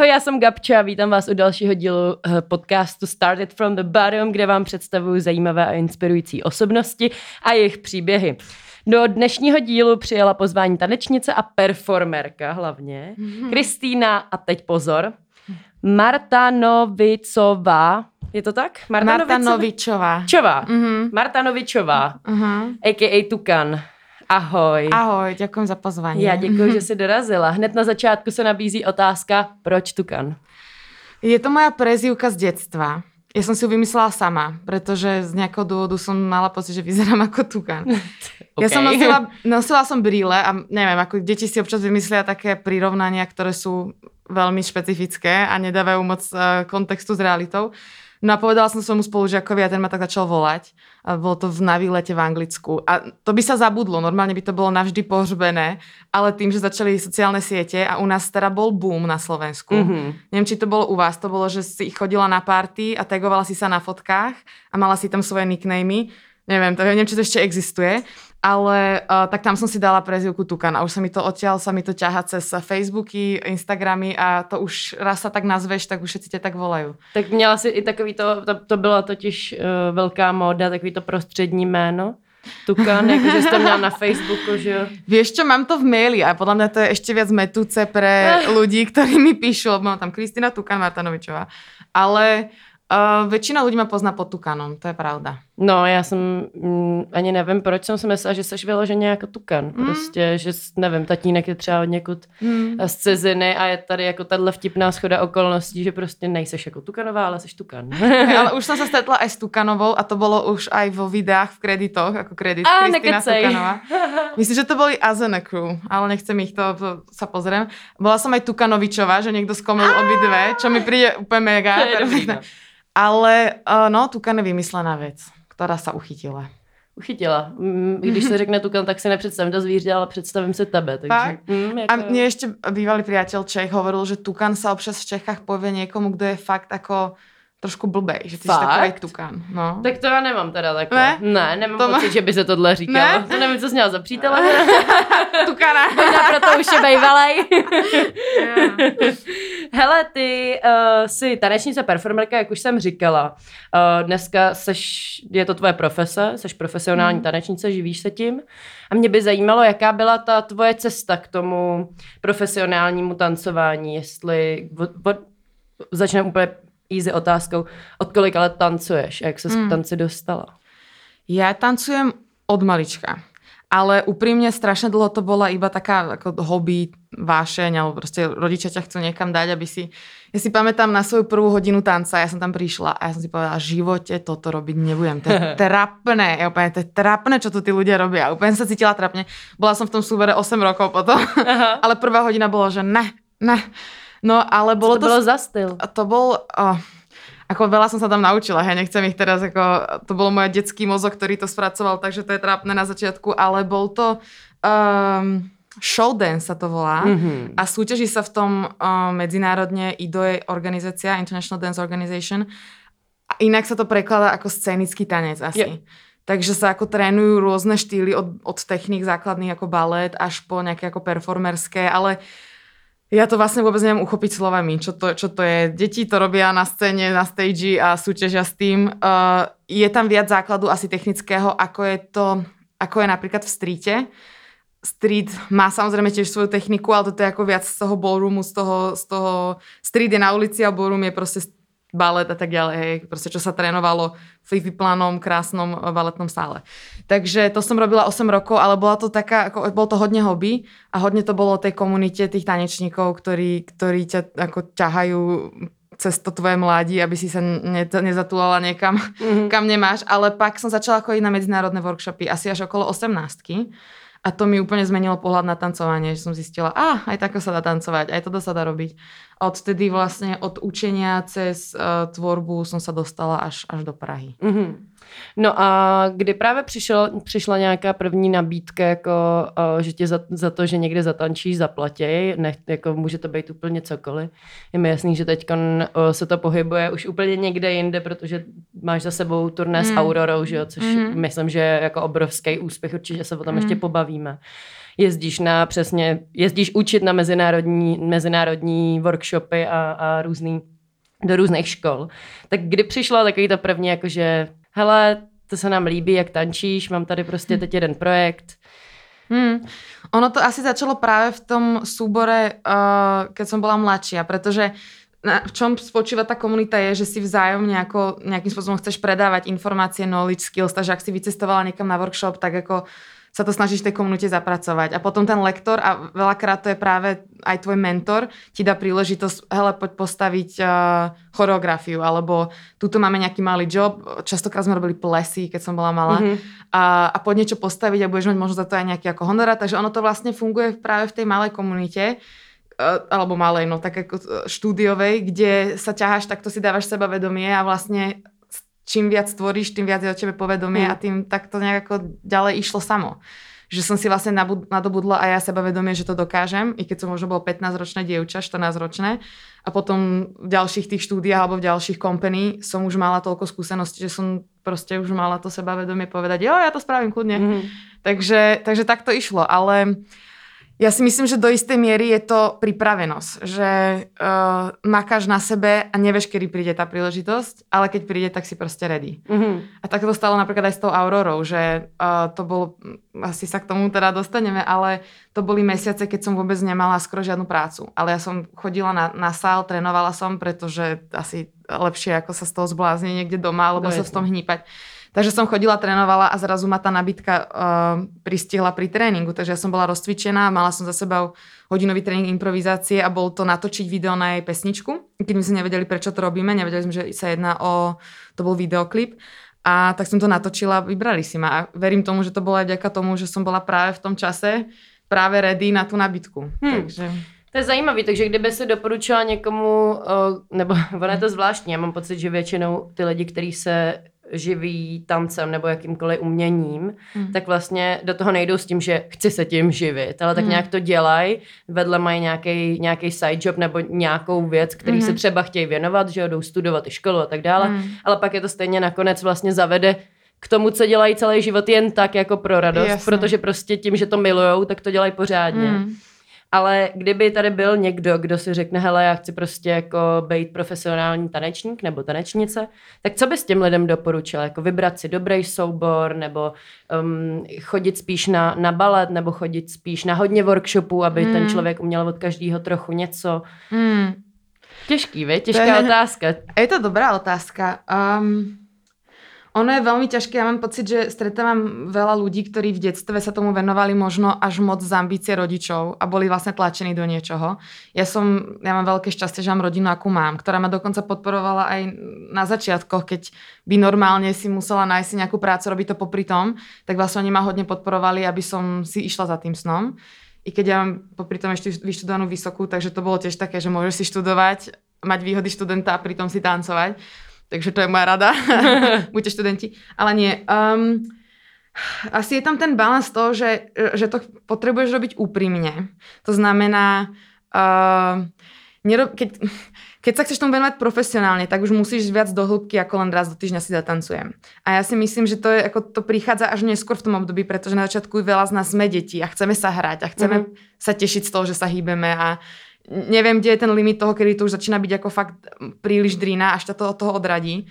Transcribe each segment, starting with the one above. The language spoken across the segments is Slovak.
Ahoj, já jsem Gabča a vítám vás u dalšího dílu eh, podcastu Started from the Bottom, kde vám představuju zajímavé a inspirující osobnosti a jejich příběhy. Do dnešního dílu přijela pozvání tanečnice a performerka hlavně, Mhm. Kristýna a teď pozor, Marta Novicová. Je to tak? Marta Novičová. Čová. Mhm. Marta Novičová, Mhm. a.k.a. Tukan. Ahoj. Ahoj, ďakujem za pozvanie. Já děkuji, že jsi dorazila. Hned na začátku se nabízí otázka, proč Tukan? Je to moja prezývka z detstva. Ja som si ju vymyslela sama, pretože z nejakého dôvodu som mala pocit, že vyzerám ako tukan. Ja som nosila, nosila som brýle a neviem, ako deti si občas vymyslia také prirovnania, ktoré sú veľmi špecifické a nedávajú moc uh, kontextu s realitou. No a povedala som svojmu spolužiakovi a ten ma tak začal volať. A bolo to v, na výlete v Anglicku. A to by sa zabudlo, normálne by to bolo navždy pohřbené, ale tým, že začali sociálne siete a u nás teda bol boom na Slovensku. Mhm. Neviem, či to bolo u vás, to bolo, že si chodila na party a tagovala si sa na fotkách a mala si tam svoje nicknamy. Neviem, to, neviem, či to ešte existuje, ale uh, tak tam som si dala prezivku Tukan a už sa mi to odtiaľ, sa mi to ťaha cez Facebooky, Instagramy a to už raz sa tak nazveš, tak už všetci ťa tak volajú. Tak měla si i takový to, to, to byla totiž uh, velká móda, takový to prostřední jméno. Tukan, jakože jsi to měla na Facebooku, že jo? Vieš čo, mám to v maili a podľa mňa to je ešte viac metúce pre ľudí, ktorí mi píšu, lebo mám tam Kristina Tukan Martanovičová. Ale uh, väčšina ľudí ma pozná pod Tukanom, to je pravda. No, já jsem mm, ani nevím, proč jsem si myslela, že jsi vyloženě jako tukan. Prostě, že nevím, tatínek je třeba od někud Mm. z ciziny a je tady jako tahle vtipná schoda okolností, že prostě nejseš jako tukanová, ale jsi tukan. Hej, ale už som sa stretla aj s Tukanovou a to bolo už aj vo videách v kreditoch, ako kredit Kristina nekecej. Tukanová. Myslím, že to boli Azene Crew, ale nechcem ich to, to sa pozriem. Bola som aj Tukanovičová, že niekto skomil obidve, čo mi príde úplne mega. Ale uh, no, Tukan je vymyslená vec, ktorá sa uchytila. Uchytila. Mm, Když se řekne tukan, tak si nepředstavím to zvíře, ale představím si tebe. Takže, Fakt? mm, jako... A mne ešte bývalý priateľ Čech hovoril, že Tukan sa občas v Čechách povie niekomu, kto je fakt ako trošku blbej, že ty Fakt? si takový Tukan. No. Tak to já nemám teda takhle. Ne? Ne, nemám To to má- pocit, že by se tohle říkalo. Ne? To nevím, co jsi měla za přítele. Tukana. Možná proto už je bejvalej. Hele, ty uh, jsi tanečnice, performerka, jak už jsem říkala. Uh, dneska seš, je to tvoje profese, seš profesionální Hmm. tanečnice, živíš se tím. A mě by zajímalo, jaká byla ta tvoje cesta k tomu profesionálnímu tancování, jestli od, od, začneme úplně easy otázkou, od kolika let tancuješ jak se Hmm. k tanci dostala? Ja tancujem od malička. Ale úprimne strašne dlho to bola iba taká ako hobby, vášeň, alebo proste rodičia ťa chcú niekam dať, aby si... Ja si pamätám na svoju prvú hodinu tanca, ja som tam prišla a ja som si povedala, v živote toto robiť nebudem. To je trapné. Ja úplne, to je trapné, čo tu tí ľudia robia. Úplne sa cítila trapne. Bola som v tom súbere 8 rokov potom. Ale prvá hodina bolo, že ne, ne. No, ale Co bolo to bylo za styl? to bol... Oh, ako veľa som sa tam naučila, hej, nechcem ich teraz ako... To bol môj detský mozog, ktorý to spracoval, takže to je trápne na začiatku, ale bol to... Um, showdance sa to volá. Mhm. A súťaží sa v tom uh, medzinárodne IDO je organizácia, International Dance Organization. A inak sa to prekladá ako scénický tanec asi. Jo. Takže sa ako trénujú rôzne štýly od, od techník základných ako balet až po nejaké ako performerské, ale ja to vlastne vôbec neviem uchopiť slovami, čo to, čo to je. Deti to robia na scéne, na stage a súťažia s tým. Uh, je tam viac základu asi technického, ako je to, ako je napríklad v streete. Street má samozrejme tiež svoju techniku, ale toto je ako viac z toho ballroomu, z toho, z toho street je na ulici a ballroom je proste balet a tak ďalej, hej, proste čo sa trénovalo v vyplanom, krásnom eh, baletnom sále. Takže to som robila 8 rokov, ale bola to taká, ako, bolo to hodne hobby a hodne to bolo o tej komunite tých tanečníkov, ktorí, ktorí ťa ako ťahajú cez to tvoje mladí, aby si sa ne, nezatulala niekam, Mhm. kam nemáš. Ale pak som začala chodiť na medzinárodné workshopy asi až okolo 18 a to mi úplne zmenilo pohľad na tancovanie, že som zistila, a aj tako sa dá tancovať, aj toto sa dá robiť. A odtedy vlastne od učenia cez uh, tvorbu som sa dostala až, až do Prahy. Mhm. No a kdy právě přišel, přišla nějaká první nabídka, jako, uh, že ti za, za to, že někde zatančíš, zaplatí, ne, jako může to být úplně cokoliv. Je mi jasný, že teď uh, se to pohybuje už úplně někde jinde, protože máš za sebou turné mm. s Aurorou, že jo, což mm. myslím, že je jako obrovský úspěch, určitě se o tom mm. ještě pobavíme jezdíš na přesně, jezdíš učit na mezinárodní, mezinárodní workshopy a, a různý, do různých škol. Tak kdy přišla takový to první, jakože hele, to se nám líbí, jak tančíš, mám tady prostě teď jeden projekt. Hmm. Ono to asi začalo práve v tom súbore, uh, keď som bola mladšia, pretože na, v čom spočíva tá komunita je, že si vzájomne ako, nejakým spôsobom chceš predávať informácie, knowledge, skills, takže ak si vycestovala niekam na workshop, tak ako sa to snažíš tej komunite zapracovať. A potom ten lektor, a veľakrát to je práve aj tvoj mentor, ti dá príležitosť, hele, poď postaviť uh, choreografiu, alebo tuto máme nejaký malý job, častokrát sme robili plesy, keď som bola malá, mm-hmm. a, a poď niečo postaviť a budeš mať možno za to aj nejaký ako honorát, takže ono to vlastne funguje práve v tej malej komunite, alebo malej, no tak ako štúdiovej, kde sa ťaháš, tak to si dávaš sebavedomie a vlastne čím viac tvoríš, tým viac je o tebe povedomie mm. a tým tak to nejak ako ďalej išlo samo. Že som si vlastne nadobudla aj ja sebavedomie, že to dokážem, i keď som možno bolo 15-ročné dievča, 14-ročné. A potom v ďalších tých štúdiách alebo v ďalších company som už mala toľko skúseností, že som proste už mala to sebavedomie povedať, jo, ja to spravím kľudne. Mm. Takže, takže tak to išlo, ale ja si myslím, že do istej miery je to pripravenosť, že uh, makáš na sebe a nevieš, kedy príde tá príležitosť, ale keď príde, tak si proste ready. Mm-hmm. A tak to stalo napríklad aj s tou Aurorou, že uh, to bolo, asi sa k tomu teda dostaneme, ale to boli mesiace, keď som vôbec nemala skoro žiadnu prácu. Ale ja som chodila na, na sál, trénovala som, pretože asi lepšie ako sa z toho zblázniť niekde doma, alebo no, sa v tom hnípať. Takže som chodila, trénovala a zrazu ma tá nabitka uh, pristihla pri tréningu. Takže ja som bola rozcvičená, mala som za sebou hodinový tréning improvizácie a bol to natočiť video na jej pesničku. Keď my sme nevedeli, prečo to robíme, nevedeli sme, že sa jedná o... To bol videoklip. A tak som to natočila vybrali si ma. A verím tomu, že to bolo aj vďaka tomu, že som bola práve v tom čase práve ready na tú nabitku. Hmm. Takže... To je zajímavé, takže kdyby se doporučila někomu, nebo ono je to zvláštní, já mám pocit, že většinou ty lidi, kteří se živí tancem nebo jakýmkoliv uměním, mm. tak vlastně do toho nejdou s tím, že chci se tím živit, ale tak mm. nějak to dělají, vedle mají nějaký side job nebo nějakou věc, který mm. se třeba chtějí věnovat, že jdou studovat i školu a tak dále, mm. ale pak je to stejně nakonec vlastně zavede k tomu, co dělají celý život jen tak jako pro radost, Jasne. protože prostě tím, že to milujou, tak to dělají pořádně. Mm. Ale kdyby tady byl někdo, kdo si řekne, hele, já chci prostě jako být profesionální tanečník nebo tanečnice, tak co bys těm lidem doporučil? Jako vybrat si dobrý soubor nebo um, chodit spíš na, na balet nebo chodit spíš na hodně workshopů, aby mm. ten hmm. člověk uměl od každého trochu něco? Mm. Těžký, vy? Těžká to je, otázka. Je to dobrá otázka. Um, ono je veľmi ťažké, ja mám pocit, že stretávam veľa ľudí, ktorí v detstve sa tomu venovali možno až moc z ambície rodičov a boli vlastne tlačení do niečoho. Ja som, ja mám veľké šťastie, že mám rodinu, akú mám, ktorá ma dokonca podporovala aj na začiatkoch, keď by normálne si musela nájsť nejakú prácu, robiť to popri tom, tak vlastne oni ma hodne podporovali, aby som si išla za tým snom. I keď ja mám popri tom ešte vyštudovanú vysokú, takže to bolo tiež také, že môžeš si študovať, mať výhody študenta a pritom si tancovať. Takže to je moja rada. Buďte študenti. Ale nie. Um, asi je tam ten balans toho, že, že to potrebuješ robiť úprimne. To znamená, uh, nerob, keď, keď sa chceš tomu venovať profesionálne, tak už musíš viac do hĺbky, ako len raz do týždňa si zatancujem. A ja si myslím, že to, je, ako to prichádza až neskôr v tom období, pretože na začiatku veľa z nás sme deti a chceme sa hrať a chceme mm-hmm. sa tešiť z toho, že sa hýbeme a neviem, kde je ten limit toho, kedy to už začína byť ako fakt príliš drina, až ťa to od toho odradí.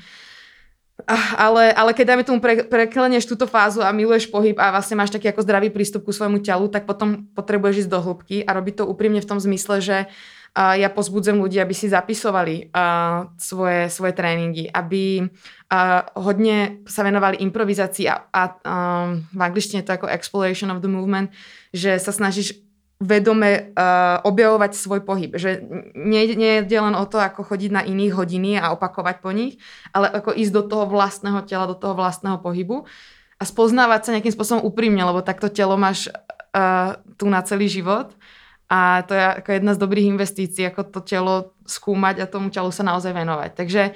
Ale, ale keď dáme tomu pre, preklenieš túto fázu a miluješ pohyb a vlastne máš taký ako zdravý prístup ku svojmu telu, tak potom potrebuješ ísť do hĺbky a robiť to úprimne v tom zmysle, že uh, ja pozbudzem ľudí, aby si zapisovali uh, svoje, svoje tréningy, aby uh, hodne sa venovali improvizácii a, a um, v angličtine to ako exploration of the movement, že sa snažíš vedome uh, objavovať svoj pohyb. Že nie, nie je len o to, ako chodiť na iných hodiny a opakovať po nich, ale ako ísť do toho vlastného tela, do toho vlastného pohybu a spoznávať sa nejakým spôsobom úprimne, lebo takto telo máš uh, tu na celý život a to je ako jedna z dobrých investícií, ako to telo skúmať a tomu telu sa naozaj venovať. Takže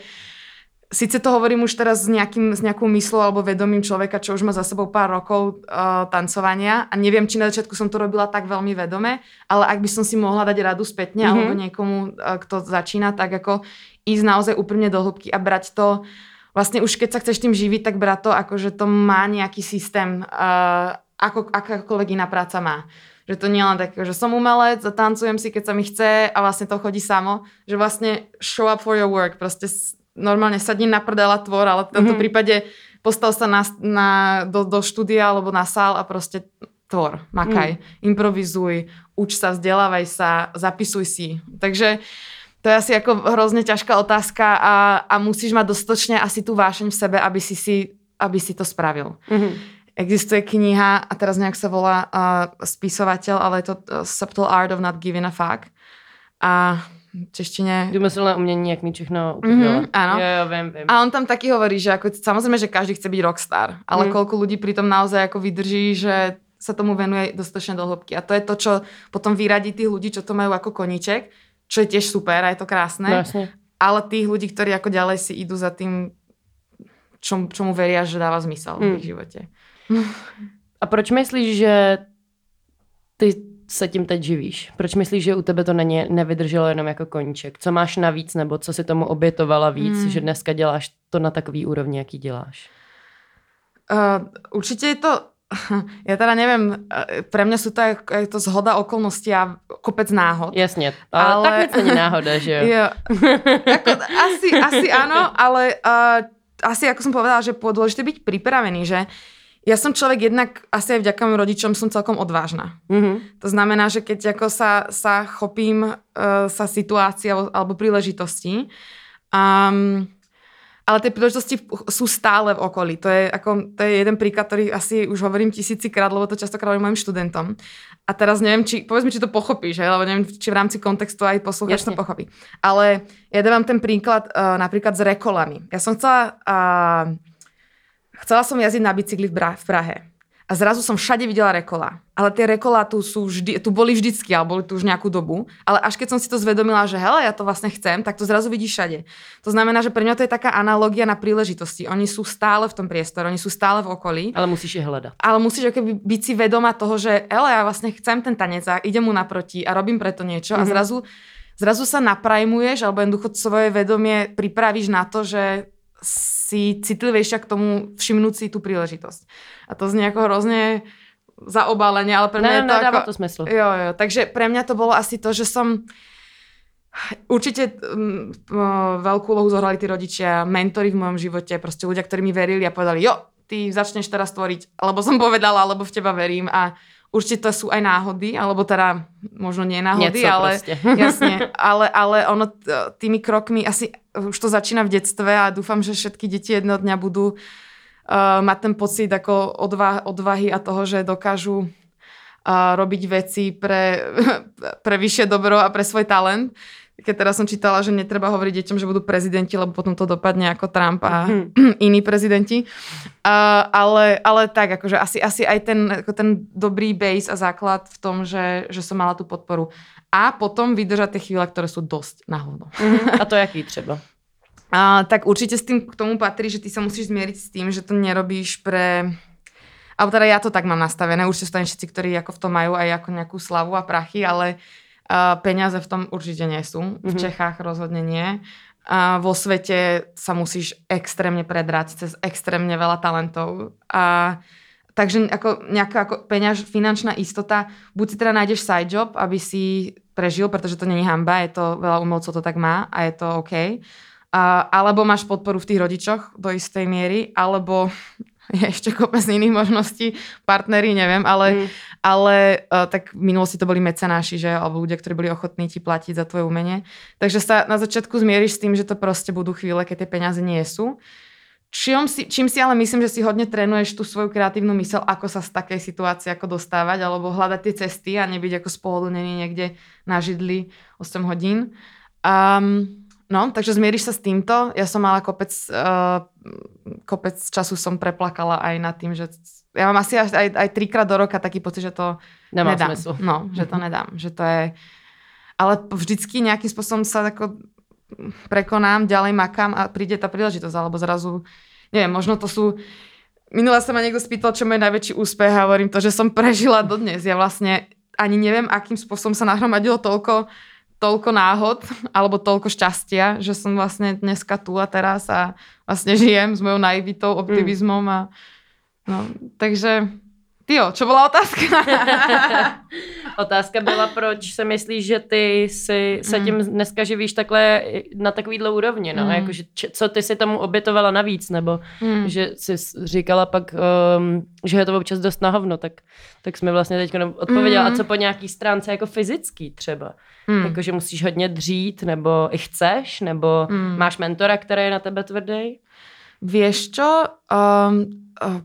Sice to hovorím už teraz s, nejakým, s nejakou myslou alebo vedomím človeka, čo už má za sebou pár rokov uh, tancovania a neviem, či na začiatku som to robila tak veľmi vedome, ale ak by som si mohla dať radu spätne mm-hmm. alebo niekomu, uh, kto začína, tak ako ísť naozaj úprimne do hĺbky a brať to vlastne už keď sa chceš tým živiť, tak brať to ako, že to má nejaký systém, uh, ako akákoľvek iná práca má. Že to nie len tak, že som umelec, tancujem si, keď sa mi chce a vlastne to chodí samo. Že vlastne show up for your work, proste normálne sadni na prdela tvor, ale v tomto mm-hmm. prípade postav sa na, na, do, do štúdia alebo na sál a proste tvor, makaj, mm. improvizuj, uč sa, vzdelávaj sa, zapisuj si. Takže to je asi ako hrozne ťažká otázka a, a musíš mať dostatočne asi tú vášeň v sebe, aby si, si, aby si to spravil. Mm-hmm. Existuje kniha, a teraz nejak sa volá uh, spisovateľ, ale je to uh, Subtle Art of Not Giving a Fuck. A češtine... Důmyslné umění, jak mi všechno mm-hmm, Áno. Jo, jo, viem, viem. A on tam taký hovorí, že ako, samozrejme, že každý chce byť rockstar, ale mm. koľko ľudí pritom naozaj ako vydrží, že sa tomu venuje dostatočne do hĺbky. A to je to, čo potom vyradí tých ľudí, čo to majú ako koníček, čo je tiež super a je to krásne. Vlastne. Ale tých ľudí, ktorí ako ďalej si idú za tým, čom, čomu veria, že dáva zmysel mm. v ich živote. A proč myslíš, že ty se tím teď živíš? Proč myslíš, že u tebe to není, nevydrželo jenom jako koníček? Co máš navíc, nebo co si tomu obětovala víc, hmm. že dneska děláš to na takový úrovni, jaký děláš? Uh, určite je to, ja teda neviem, pre mňa sú to aj, aj to zhoda okolností a kopec náhod. Jasne, ale, ale... tak nic není náhoda, že jo? jo. Ako, asi, asi áno, ale uh, asi ako som povedala, že je dôležité byť pripravený, že uh, ja som človek jednak, asi aj vďaka mojim rodičom som celkom odvážna. Mm-hmm. To znamená, že keď ako sa, sa chopím uh, sa situácia alebo, alebo príležitosti, um, ale tie príležitosti sú stále v okolí. To je, ako, to je jeden príklad, ktorý asi už hovorím tisícikrát, lebo to častokrát hovorím mojim študentom. A teraz neviem, či, povedz mi, či to pochopíš, hej? lebo neviem, či v rámci kontextu aj poslucháč to pochopí. Ale ja dávam ten príklad uh, napríklad s rekolami. Ja som chcela... Uh, Chcela som jazdiť na bicykli v, Bra- v Prahe. A zrazu som všade videla rekola. Ale tie rekola tu, sú vždy, tu boli vždycky, ale boli tu už nejakú dobu. Ale až keď som si to zvedomila, že hele, ja to vlastne chcem, tak to zrazu vidíš všade. To znamená, že pre mňa to je taká analogia na príležitosti. Oni sú stále v tom priestore, oni sú stále v okolí. Ale musíš ich hľadať. Ale musíš keby byť si vedoma toho, že hele, ja vlastne chcem ten tanec a idem mu naproti a robím preto niečo mm-hmm. a mhm. zrazu, zrazu sa naprajmuješ alebo jednoducho svoje vedomie pripravíš na to, že si citlivejšia k tomu všimnúť si tú príležitosť. A to znie ako hrozne zaobálenie, ale pre mňa ne, je to ako... to smysl. Jo, jo, takže pre mňa to bolo asi to, že som Určite um, veľkú úlohu zohrali tí rodičia, mentori v mojom živote, proste ľudia, ktorí mi verili a povedali, jo, ty začneš teraz tvoriť, alebo som povedala, alebo v teba verím a určite to sú aj náhody, alebo teda možno nie náhody, Nieco ale jasne, ale, ale ono tými krokmi asi už to začína v detstve a dúfam, že všetky deti jedno dňa budú uh, mať ten pocit ako odva- odvahy a toho, že dokážu uh, robiť veci pre, pre vyššie dobro a pre svoj talent. Keď teraz som čítala, že netreba hovoriť deťom, že budú prezidenti, lebo potom to dopadne ako Trump a mm. iní prezidenti. Uh, ale, ale tak, akože asi, asi aj ten, ako ten dobrý base a základ v tom, že, že som mala tú podporu a potom vydržať tie chvíle, ktoré sú dosť na hovno. Mm-hmm. A to jaký třeba? A, tak určite s tým, k tomu patrí, že ty sa musíš zmieriť s tým, že to nerobíš pre... Alebo teda ja to tak mám nastavené, určite sú tam všetci, ktorí ako v tom majú aj ako nejakú slavu a prachy, ale uh, peniaze v tom určite nie sú. Mm-hmm. V mhm. Čechách rozhodne nie. A vo svete sa musíš extrémne predrať cez extrémne veľa talentov. A takže ako nejaká ako peňaž, finančná istota, buď si teda nájdeš side job, aby si prežil, pretože to není hamba, je to, veľa umelcov to tak má a je to OK. A, alebo máš podporu v tých rodičoch do istej miery, alebo je ešte kopec iných možností, partnery, neviem, ale, mm. ale uh, tak v minulosti to boli mecenáši, že, alebo ľudia, ktorí boli ochotní ti platiť za tvoje umenie. Takže sa na začiatku zmieriš s tým, že to proste budú chvíle, keď tie peniaze nie sú. Čím si, čím si ale myslím, že si hodne trénuješ tú svoju kreatívnu mysel, ako sa z takej situácie ako dostávať, alebo hľadať tie cesty a nebyť ako spohodlnený niekde na židli 8 hodín. Um, no, takže zmieriš sa s týmto. Ja som mala kopec, uh, kopec času som preplakala aj nad tým, že ja mám asi aj, aj trikrát do roka taký pocit, že to Nemá nedám. Smysl. No, že to nedám. Že to je... Ale vždycky nejakým spôsobom sa ako prekonám, ďalej makám a príde tá príležitosť, alebo zrazu, neviem, možno to sú Minule sa ma niekto spýtal, čo je najväčší úspech a hovorím to, že som prežila dodnes. Ja vlastne ani neviem, akým spôsobom sa nahromadilo toľko, toľko náhod alebo toľko šťastia, že som vlastne dneska tu a teraz a vlastne žijem s mojou naivitou, optimizmom a no, takže Tyjo, čo byla otázka? otázka byla, proč se myslíš, že ty si se tím mm. dneska živíš takhle na takovýhle úrovni, no? Mm. Jako, že, co ty si tomu obětovala navíc, nebo mm. že jsi říkala pak, um, že je to občas dost na hovno, tak, tak jsme vlastně teď odpověděla. Mm. A co po nějaký stránce jako fyzický třeba? Mm. Jako, že musíš hodně dřít, nebo i chceš, nebo mm. máš mentora, který je na tebe tvrdý? Vieš čo? Um, uh,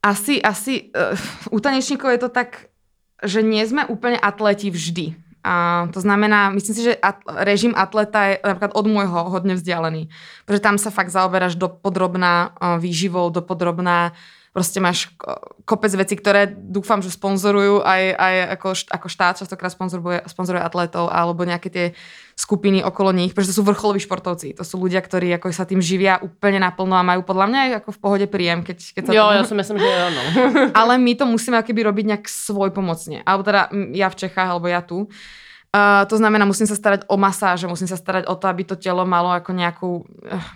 asi, asi uh, u tanečníkov je to tak, že nie sme úplne atleti vždy. A to znamená, myslím si, že at, režim atleta je napríklad od môjho hodne vzdialený. Pretože tam sa fakt zaoberáš do podrobná uh, výživou, do podrobná proste máš kopec vecí, ktoré dúfam, že sponzorujú aj, aj ako, ako štát častokrát sponzoruje, sponzoruje atletov alebo nejaké tie skupiny okolo nich, pretože to sú vrcholoví športovci. To sú ľudia, ktorí ako sa tým živia úplne naplno a majú podľa mňa aj ako v pohode príjem. Keď, keď sa jo, to... ja si myslím, že jo, no. Ale my to musíme akoby robiť nejak svoj pomocne. Alebo teda ja v Čechách, alebo ja tu. Uh, to znamená, musím sa starať o masáže, musím sa starať o to, aby to telo malo ako nejakú, uh,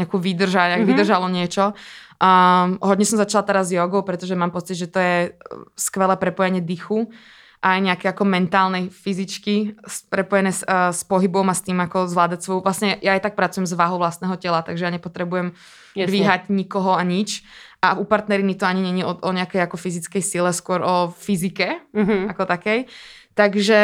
nejakú výdrž a nejak mm-hmm. vydržalo niečo. Um, hodne som začala teraz jogou, pretože mám pocit, že to je e, skvelé prepojenie dýchu a aj nejaké ako mentálnej fyzičky prepojené s, uh, s pohybom a s tým, ako zvládať svoju... Vlastne ja aj tak pracujem s váhou vlastného tela, takže ja nepotrebujem Jasne. dvíhať nikoho a nič. A u partneriny to ani není o, o nejakej ako fyzickej sile, skôr o fyzike mm-hmm. ako takej. Takže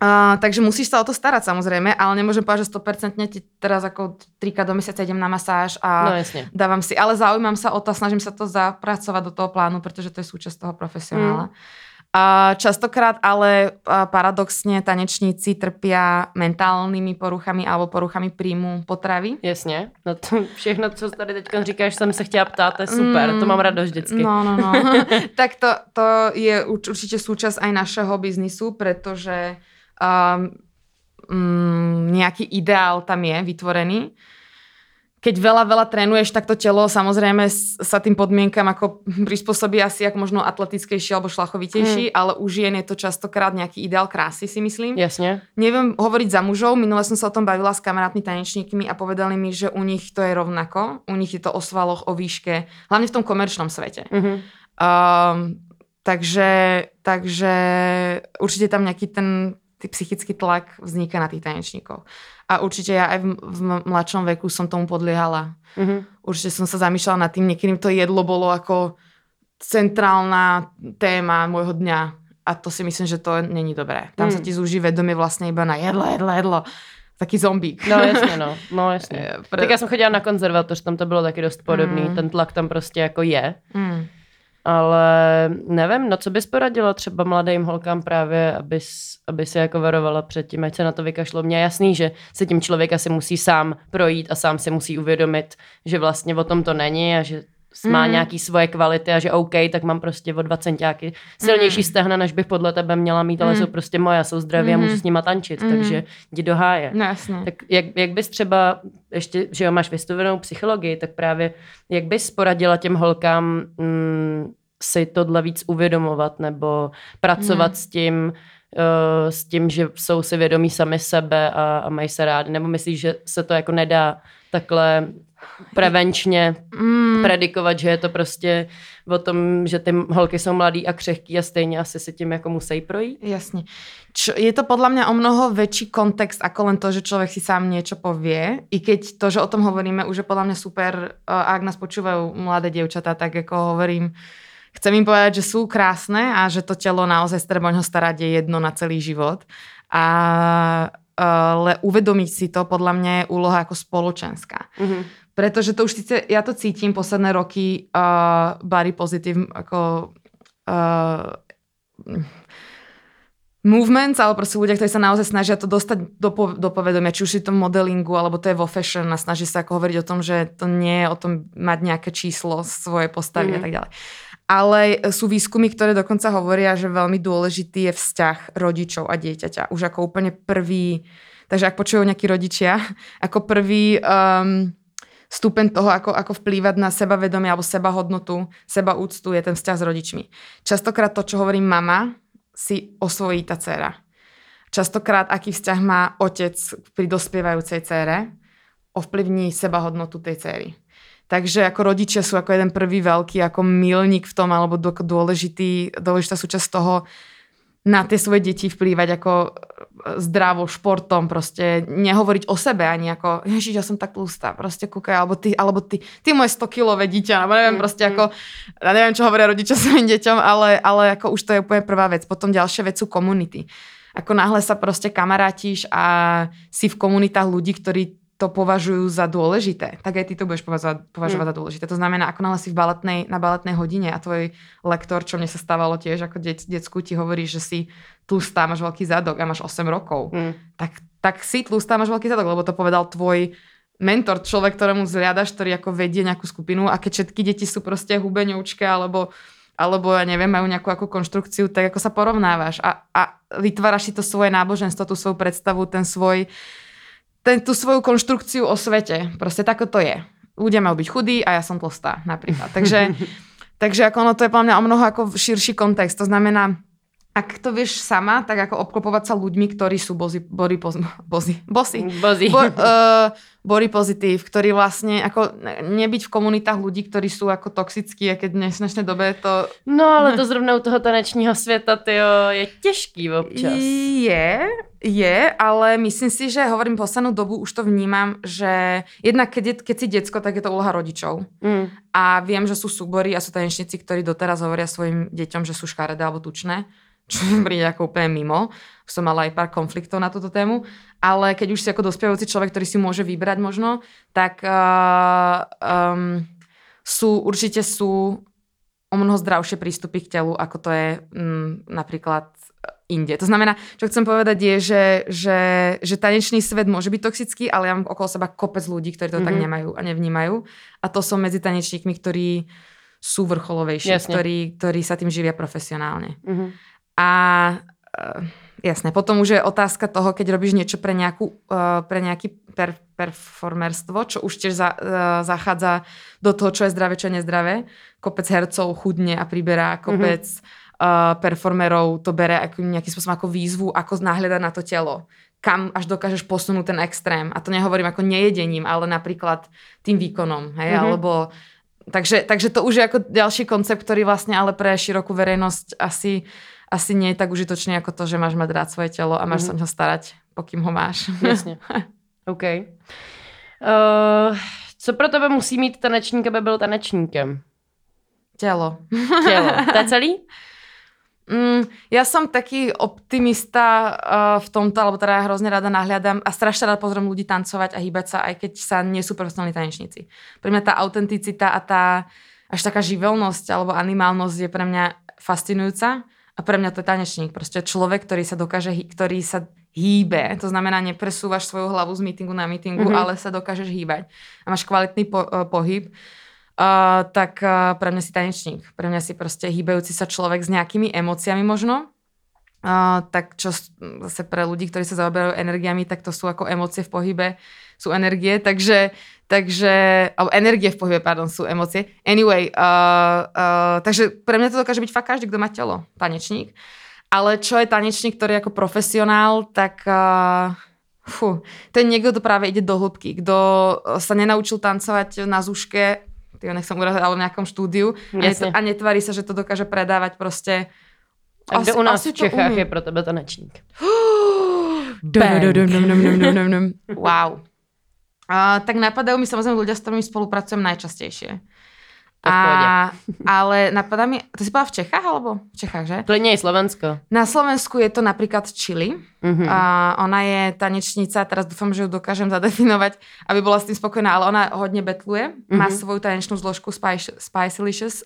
Uh, takže musíš sa o to starať samozrejme, ale nemôžem povedať, že 100% ti teraz ako trika do mesiaca idem na masáž a no, jasne. dávam si, ale zaujímam sa o to, snažím sa to zapracovať do toho plánu, pretože to je súčasť toho profesionála. Mm. Uh, častokrát ale uh, paradoxne tanečníci trpia mentálnymi poruchami alebo poruchami príjmu potravy. Jasně, no to všechno, co tady teď říkáš, jsem se chtěla ptát, to je super, mm, to mám radost vždycky. No, no, no. tak to, to je určite súčasť aj našeho biznisu, pretože um, um, nejaký ideál tam je vytvorený. Keď veľa, veľa trénuješ, tak to telo samozrejme sa tým podmienkam ako prispôsobí asi ako možno atletickejší alebo šlachovitejší, mm. ale u žien je to častokrát nejaký ideál krásy, si myslím. Jasne. Neviem hovoriť za mužov, minule som sa o tom bavila s kamarátmi tanečníkmi a povedali mi, že u nich to je rovnako, u nich je to o svaloch, o výške, hlavne v tom komerčnom svete. Mm-hmm. Um, takže, takže určite tam nejaký ten psychický tlak vzniká na tých tanečníkov. A určite ja aj v, v mladšom veku som tomu podliehala. Uh-huh. Určite som sa zamýšľala nad tým, niekedy to jedlo bolo ako centrálna téma môjho dňa. A to si myslím, že to není dobré. Tam mm. sa ti zúži vedomie vlastne iba na jedlo, jedlo, jedlo. Taký zombík. No jasně, no. no jasně. Pre... Tak já jsem chodila na konzervatoř, tam to bylo taky dost podobný. Mm. Ten tlak tam prostě jako je. Mm. Ale nevím, no co bys poradila třeba mladým holkám právě, aby, aby se jako varovala před tím, ať se na to vykašlo. Mně jasný, že se tím člověk asi musí sám projít a sám si musí uvědomit, že vlastně o tom to není a že má mm. nějaký svoje kvality a že OK, tak mám prostě o dva centiáky silnější mm. stehna, než bych podle tebe měla mít, ale mm. jsou prostě moje, jsou zdraví mm. a můžu s nima tančit, mm. takže jdi do háje. No, jasně. Tak jak, jak bys třeba, ještě, že jo, máš vystudenou psychologii, tak právě jak bys poradila těm holkám mm, si tohle víc uvědomovat nebo pracovat mm. s tím, uh, s tím, že jsou si vědomí sami sebe a, a mají se rádi, nebo myslíš, že se to jako nedá takhle prevenčně mm. predikovat, že je to prostě o tom, že ty holky jsou mladý a křehký a stejně asi si tím jako musí projít? Jasně. Čo, je to podľa mňa o mnoho väčší kontext ako len to, že človek si sám niečo povie. I keď to, že o tom hovoríme, už je podľa mňa super, ak nás počúvajú mladé dievčatá, tak ako hovorím, chcem im povedať, že sú krásne a že to telo naozaj treba ho starať je jedno na celý život. A ale uvedomiť si to podľa mňa je úloha ako spoločenská. Mm-hmm. Pretože to už síce, ja to cítim posledné roky uh, body positive ako uh, movements, ale proste ľudia, ktorí sa naozaj snažia to dostať do, po, do povedomia, či už je to modelingu, alebo to je vo fashion a snaží sa ako hovoriť o tom, že to nie je o tom mať nejaké číslo svojej postavy mm. a mhm. tak ďalej. Ale sú výskumy, ktoré dokonca hovoria, že veľmi dôležitý je vzťah rodičov a dieťaťa. Už ako úplne prvý Takže ak počujú nejakí rodičia, ako prvý um, stupeň toho, ako, ako vplývať na sebavedomie alebo sebahodnotu, sebaúctu je ten vzťah s rodičmi. Častokrát to, čo hovorí mama, si osvojí tá dcera. Častokrát, aký vzťah má otec pri dospievajúcej cére, ovplyvní sebahodnotu tej céry. Takže ako rodičia sú ako jeden prvý veľký ako milník v tom, alebo dôležitý, dôležitá súčasť toho, na tie svoje deti vplývať ako e, zdravo, športom, proste nehovoriť o sebe ani ako, ježiš, ja som tak tlustá, proste kúkaj, alebo ty, alebo ty, ty moje 100 kilové dieťa, alebo neviem, mm, proste mm. ako, ja neviem, čo hovoria rodičia svojim deťom, ale, ale ako už to je úplne prvá vec. Potom ďalšia vec sú komunity. Ako náhle sa proste kamarátiš a si v komunitách ľudí, ktorí to považujú za dôležité, tak aj ty to budeš považovať, považovať mm. za dôležité. To znamená, ako náhle si v baletnej, na baletnej hodine a tvoj lektor, čo mne sa stávalo tiež ako de- decku, ti hovorí, že si tlustá, máš veľký zadok a máš 8 rokov, mm. tak, tak si tlustá, máš veľký zadok, lebo to povedal tvoj mentor, človek, ktorému zliadaš, ktorý ako vedie nejakú skupinu a keď všetky deti sú proste hubeňoučke alebo alebo ja neviem, majú nejakú ako konštrukciu, tak ako sa porovnávaš a, a vytváraš si to svoje náboženstvo, tú svoju predstavu, ten svoj ten, tú svoju konštrukciu o svete. Proste tako to je. Ľudia majú byť chudí a ja som tlstá napríklad. Takže, takže ako ono to je podľa mňa o mnoho ako širší kontext. To znamená, ak to vieš sama, tak ako obklopovať sa ľuďmi, ktorí sú bozy, body, bozy, bozy, bozy, bozy. Bo, uh, body pozitív, ktorí vlastne, ako nebyť v komunitách ľudí, ktorí sú ako toxickí, a keď v dnešnej dobe to... No ale to zrovna u toho tanečního světa, tyjo, je těžký občas. Je, je, ale myslím si, že hovorím poslednú dobu, už to vnímam, že jednak keď, je, keď si decko, tak je to úloha rodičov. Mm. A viem, že sú súbory a sú tanečníci, ktorí doteraz hovoria svojim deťom, že sú škaredé alebo tučné čo mi príde ako úplne mimo. Som mala aj pár konfliktov na túto tému, ale keď už si ako dospievajúci človek, ktorý si môže vybrať možno, tak uh, um, sú, určite sú o mnoho zdravšie prístupy k telu, ako to je um, napríklad inde. To znamená, čo chcem povedať je, že, že, že tanečný svet môže byť toxický, ale ja mám okolo seba kopec ľudí, ktorí to mm-hmm. tak mhm. nemajú a nevnímajú. A to som medzi tanečníkmi, ktorí sú vrcholovejší, ktorí, ktorí sa tým živia profesionálne. Mm-hmm. A uh, jasné, potom už je otázka toho, keď robíš niečo pre, nejakú, uh, pre nejaký per, performerstvo, čo už tiež za, uh, zachádza do toho, čo je zdravé, čo je nezdravé. Kopec hercov chudne a priberá, kopec mm-hmm. performerov to bere ako nejakým spôsobom ako výzvu, ako nahľadať na to telo kam až dokážeš posunúť ten extrém. A to nehovorím ako nejedením, ale napríklad tým výkonom. Hej? Mm-hmm. Alebo, takže, takže to už je ako ďalší koncept, ktorý vlastne ale pre širokú verejnosť asi asi nie je tak užitočný ako to, že máš mať rád svoje telo a máš mm-hmm. sa ňo starať, pokým ho máš. Jasně. OK. Uh, co pro tebe musí mít tanečník, aby byl tanečníkem? Tělo. Tělo. To je celý? Mm, ja som taký optimista uh, v tomto, alebo teda ja hrozne rada nahliadam a strašne rada pozriem ľudí tancovať a hýbať sa, aj keď sa nie sú profesionálni tanečníci. Pre mňa tá autenticita a tá až taká živelnosť alebo animálnosť je pre mňa fascinujúca a pre mňa to je tanečník. Proste človek, ktorý sa dokáže, ktorý sa hýbe. To znamená, nepresúvaš svoju hlavu z meetingu na meetingu, mm-hmm. ale sa dokážeš hýbať. A máš kvalitný po, uh, pohyb. Uh, tak uh, pre mňa si tanečník. Pre mňa si proste hýbajúci sa človek s nejakými emóciami možno. Uh, tak čo zase pre ľudí, ktorí sa zaoberajú energiami, tak to sú ako emócie v pohybe, sú energie. Takže Takže, alebo energie v pohybe, pardon, sú emócie. Anyway, uh, uh, takže pre mňa to dokáže byť fakt každý, kto má telo, tanečník. Ale čo je tanečník, ktorý je ako profesionál, tak uh, fú, to je niekto, kto práve ide do hĺbky, kto sa nenaučil tancovať na zúške, ja nechcem uraziť, ale v nejakom štúdiu a netvarí sa, že to dokáže predávať proste. A kde u nás v Čechách je pro tebe tanečník? wow. Uh, tak napadajú mi samozrejme ľudia, s ktorými spolupracujem najčastejšie. A, ale napadá mi, to si povedala v Čechách alebo v Čechách, že? To nie je Slovensko. Na Slovensku je to napríklad Chili. Uh-huh. A ona je tanečnica, teraz dúfam, že ju dokážem zadefinovať, aby bola s tým spokojná, ale ona hodne betluje, uh-huh. má svoju tanečnú zložku Spice, Spicelicious,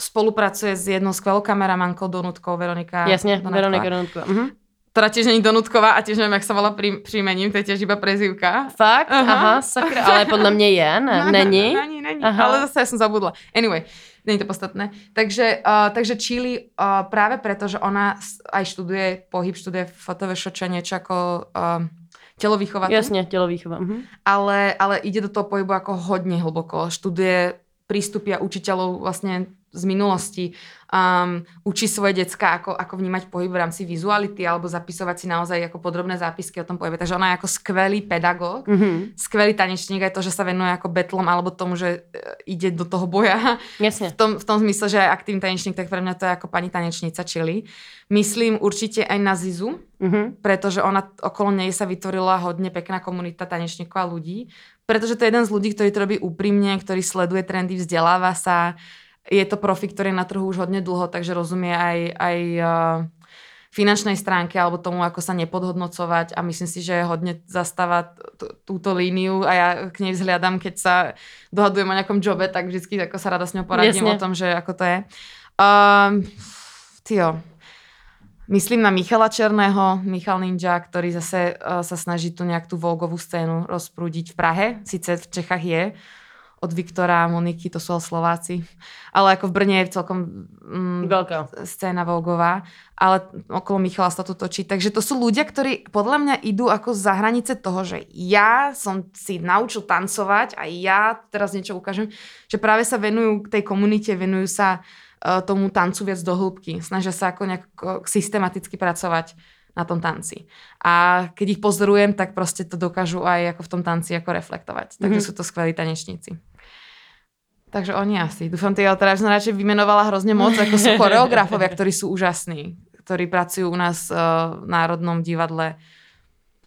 spolupracuje s jednou skvelou kameramankou Donutkou, Veronika Jasne, Donutková. Veronika Donutková. Uh-huh ktorá tiež není Donutková a tiež neviem, jak sa volá prí, príjmením, to je tiež iba prezivka. Fakt? Aha, aha sakra, ale podľa mňa je, ne? Není? Není, není, aha. ale zase ja som zabudla. Anyway, není to podstatné. Takže, uh, takže Chili uh, práve preto, že ona aj študuje pohyb, študuje fotové čo niečo ako uh, telovýchova. tu. Jasně, tělovýchova. Mhm. ale, ale ide do toho pohybu ako hodne hlboko. Študuje prístupy a učiteľov vlastne z minulosti. Um, učí svoje decka, ako, ako vnímať pohyb v rámci vizuality alebo zapisovať si naozaj ako podrobné zápisky o tom pohybe. Takže ona je ako skvelý pedagóg, Mhm. skvelý tanečník, aj to, že sa venuje ako betlom alebo tomu, že e, ide do toho boja. Jasně. V tom, v tom zmysle, že aj aktívny tanečník, tak pre mňa to je ako pani tanečnica čili. Myslím určite aj na Zizu, Mhm. pretože ona, okolo nej sa vytvorila hodne pekná komunita tanečníkov a ľudí. Pretože to je jeden z ľudí, ktorý to robí úprimne, ktorý sleduje trendy, vzdeláva sa. Je to profik, ktorý je na trhu už hodne dlho, takže rozumie aj, aj uh, finančnej stránke alebo tomu, ako sa nepodhodnocovať a myslím si, že hodne zastáva t- túto líniu a ja k nej vzhľadám, keď sa dohadujem o nejakom jobe, tak vždycky ako sa rada s ňou poradím Jasne. o tom, že ako to je. Um, tyjo, Myslím na Michala Černého, Michal Ninja, ktorý zase uh, sa snaží tu nejak tú Volgovú scénu rozprúdiť v Prahe. Sice v Čechách je, od Viktora, Moniky, to sú Slováci. Ale ako v Brne je celkom mm, Velká. scéna Volgová, ale okolo Michala sa to točí. Takže to sú ľudia, ktorí podľa mňa idú ako za hranice toho, že ja som si naučil tancovať a ja teraz niečo ukážem, že práve sa venujú k tej komunite, venujú sa uh, tomu tancu viac do hĺbky. Snažia sa ako nejak ako systematicky pracovať na tom tanci. A keď ich pozorujem, tak proste to dokážu aj ako v tom tanci ako reflektovať. Takže Mhm. sú to skvelí tanečníci. Takže oni asi. Dúfam, ty, ale teraz som radšej vymenovala hrozne moc, ako sú choreografovia, ktorí sú úžasní, ktorí pracujú u nás uh, v Národnom divadle.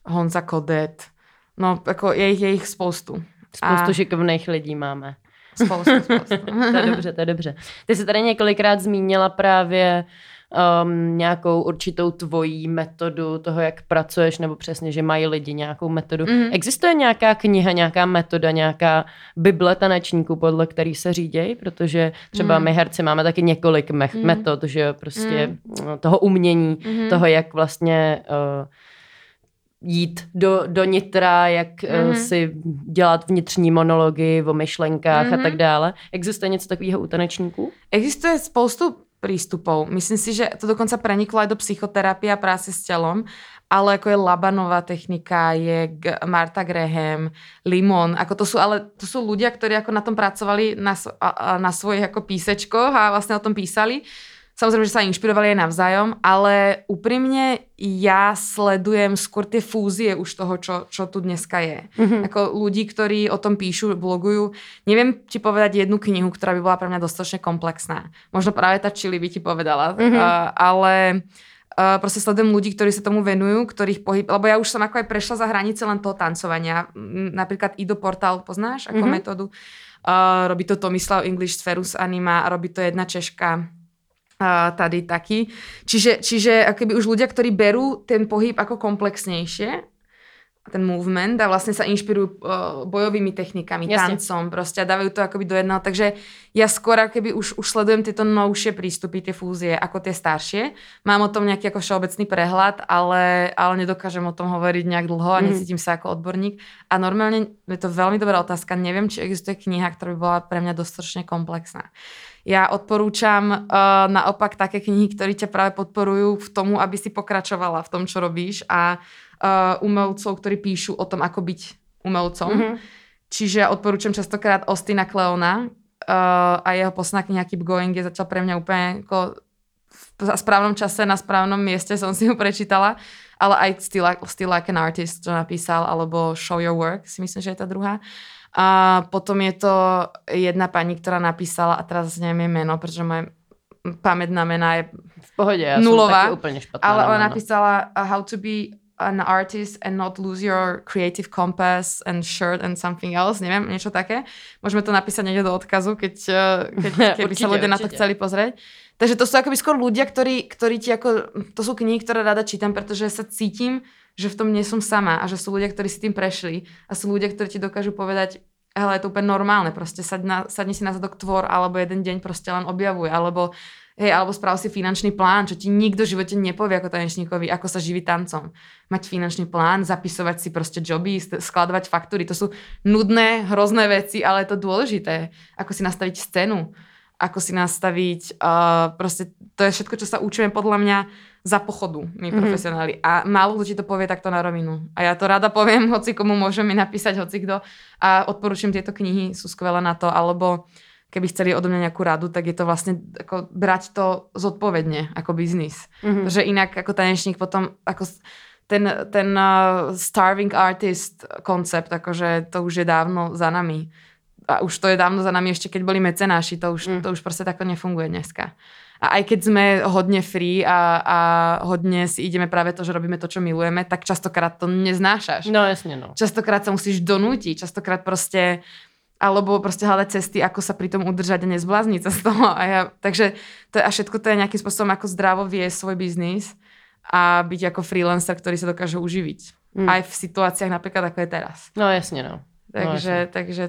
Honza Kodet. No, ako je ich, je ich spoustu. Spoustu A- šikovných lidí máme. Spoustu, spoustu. To je dobře, to je dobře. Ty jsi tady několikrát zmínila právě um, nějakou určitou tvojí metodu toho, jak pracuješ, nebo přesně, že mají lidi nějakou metodu. Mhm. Existuje nějaká kniha, nějaká metoda, nějaká bible tanečníků, podle který se řídějí? Protože třeba Mhm. my herci máme taky několik me- Mhm. metod, že prostě toho umění, Mhm. toho, jak vlastně uh, jít do, do nitra, jak mm-hmm. Mhm. si dělat vnitřní monology o myšlenkách mm-hmm. a Mhm. tak dále. Existuje něco takového u tanečníků? Existuje spoustu prístupov. Myslím si, že to dokonca preniklo aj do psychoterapie a práce s telom, ale ako je Labanová technika, je Marta Graham, Limon, ako to sú, ale to sú ľudia, ktorí ako na tom pracovali na, na svojich ako písečkoch a vlastne o tom písali. Samozrejme, že sa inšpirovali aj navzájom, ale úprimne ja sledujem skôr tie fúzie už toho, čo, čo tu dneska je. Mhm. Ako ľudí, ktorí o tom píšu, blogujú. Neviem ti povedať jednu knihu, ktorá by bola pre mňa dostatočne komplexná. Možno práve tá Chili by ti povedala. Mhm. Uh, ale uh, proste sledujem ľudí, ktorí sa tomu venujú, ktorých pohyb... Lebo ja už som ako aj prešla za hranice len toho tancovania. Napríklad Ido Portal poznáš ako Mhm. metódu? Uh, robí to Tomislav English z Ferus Anima a robí to jedna Češka tady taký. Čiže, čiže akoby už ľudia, ktorí berú ten pohyb ako komplexnejšie, ten movement a vlastne sa inšpirujú uh, bojovými technikami, Jasne. tancom proste a dávajú to akoby do jedného. Takže ja skôr akoby už, už sledujem tieto novšie prístupy, tie fúzie ako tie staršie. Mám o tom nejaký ako všeobecný prehľad, ale, ale nedokážem o tom hovoriť nejak dlho a Mhm. necítim sa ako odborník. A normálne je to veľmi dobrá otázka. Neviem, či existuje kniha, ktorá by bola pre mňa dostatočne komplexná. Ja odporúčam uh, naopak také knihy, ktoré ťa práve podporujú v tomu, aby si pokračovala v tom, čo robíš a uh, umelcov, ktorí píšu o tom, ako byť umelcom. Mhm. Čiže ja odporúčam častokrát Ostina Kleona uh, a jeho posledná kniha Keep Going je zatiaľ pre mňa úplne ako v správnom čase, na správnom mieste som si ho prečítala, ale aj Still Like, Still like an Artist, čo napísal, alebo Show Your Work, si myslím, že je tá druhá. A potom je to jedna pani, ktorá napísala, a teraz neviem jej meno, pretože moje pamäť na mená je V pohodě, já Nulová, úplně špatná. ale na ona napísala uh, how to be an artist and not lose your creative compass and shirt and something else, neviem, niečo také. Môžeme to napísať niekde do odkazu, keď, uh, keď keby sa Určite, ľudia na to určite. chceli pozrieť. Takže to sú akoby skôr ľudia, ktorí, ktorí ti ako, to sú knihy, ktoré rada čítam, pretože sa cítim, že v tom nie som sama a že sú ľudia, ktorí si tým prešli a sú ľudia, ktorí ti dokážu povedať, hele, je to úplne normálne, proste sadni, sadni si na zadok tvor, alebo jeden deň proste len objavuj, alebo Hej, alebo sprav si finančný plán, čo ti nikto v živote nepovie ako tanečníkovi, ako sa živí tancom. Mať finančný plán, zapisovať si proste joby, skladovať faktúry, to sú nudné, hrozné veci, ale je to dôležité, ako si nastaviť scénu. Ako si nastaviť, uh, proste to je všetko, čo sa učíme podľa mňa za pochodu, my mm-hmm. profesionáli. A málo kto ti to povie takto na rovinu. A ja to rada poviem, hoci komu môže mi napísať, hoci kto. A odporúčam tieto knihy, sú skvelé na to. Alebo keby chceli odo mňa nejakú radu, tak je to vlastne ako brať to zodpovedne ako biznis. Mm-hmm. Že inak ako tanečník potom ako ten, ten uh, starving artist koncept, akože to už je dávno za nami. A už to je dávno za nami, ešte keď boli mecenáši, to už, mm. to už proste takto nefunguje dneska. A aj keď sme hodne free a, a hodne si ideme práve to, že robíme to, čo milujeme, tak častokrát to neznášaš. No jasne, no. Častokrát sa musíš donútiť, častokrát proste alebo proste hľadať cesty, ako sa pri tom udržať a nezblázniť sa z toho. A ja, takže to je, a všetko to je nejakým spôsobom ako zdravo vie svoj biznis a byť ako freelancer, ktorý sa dokáže uživiť. Mm. Aj v situáciách napríklad ako je teraz. No jasne, no. Takže, no, jasne. takže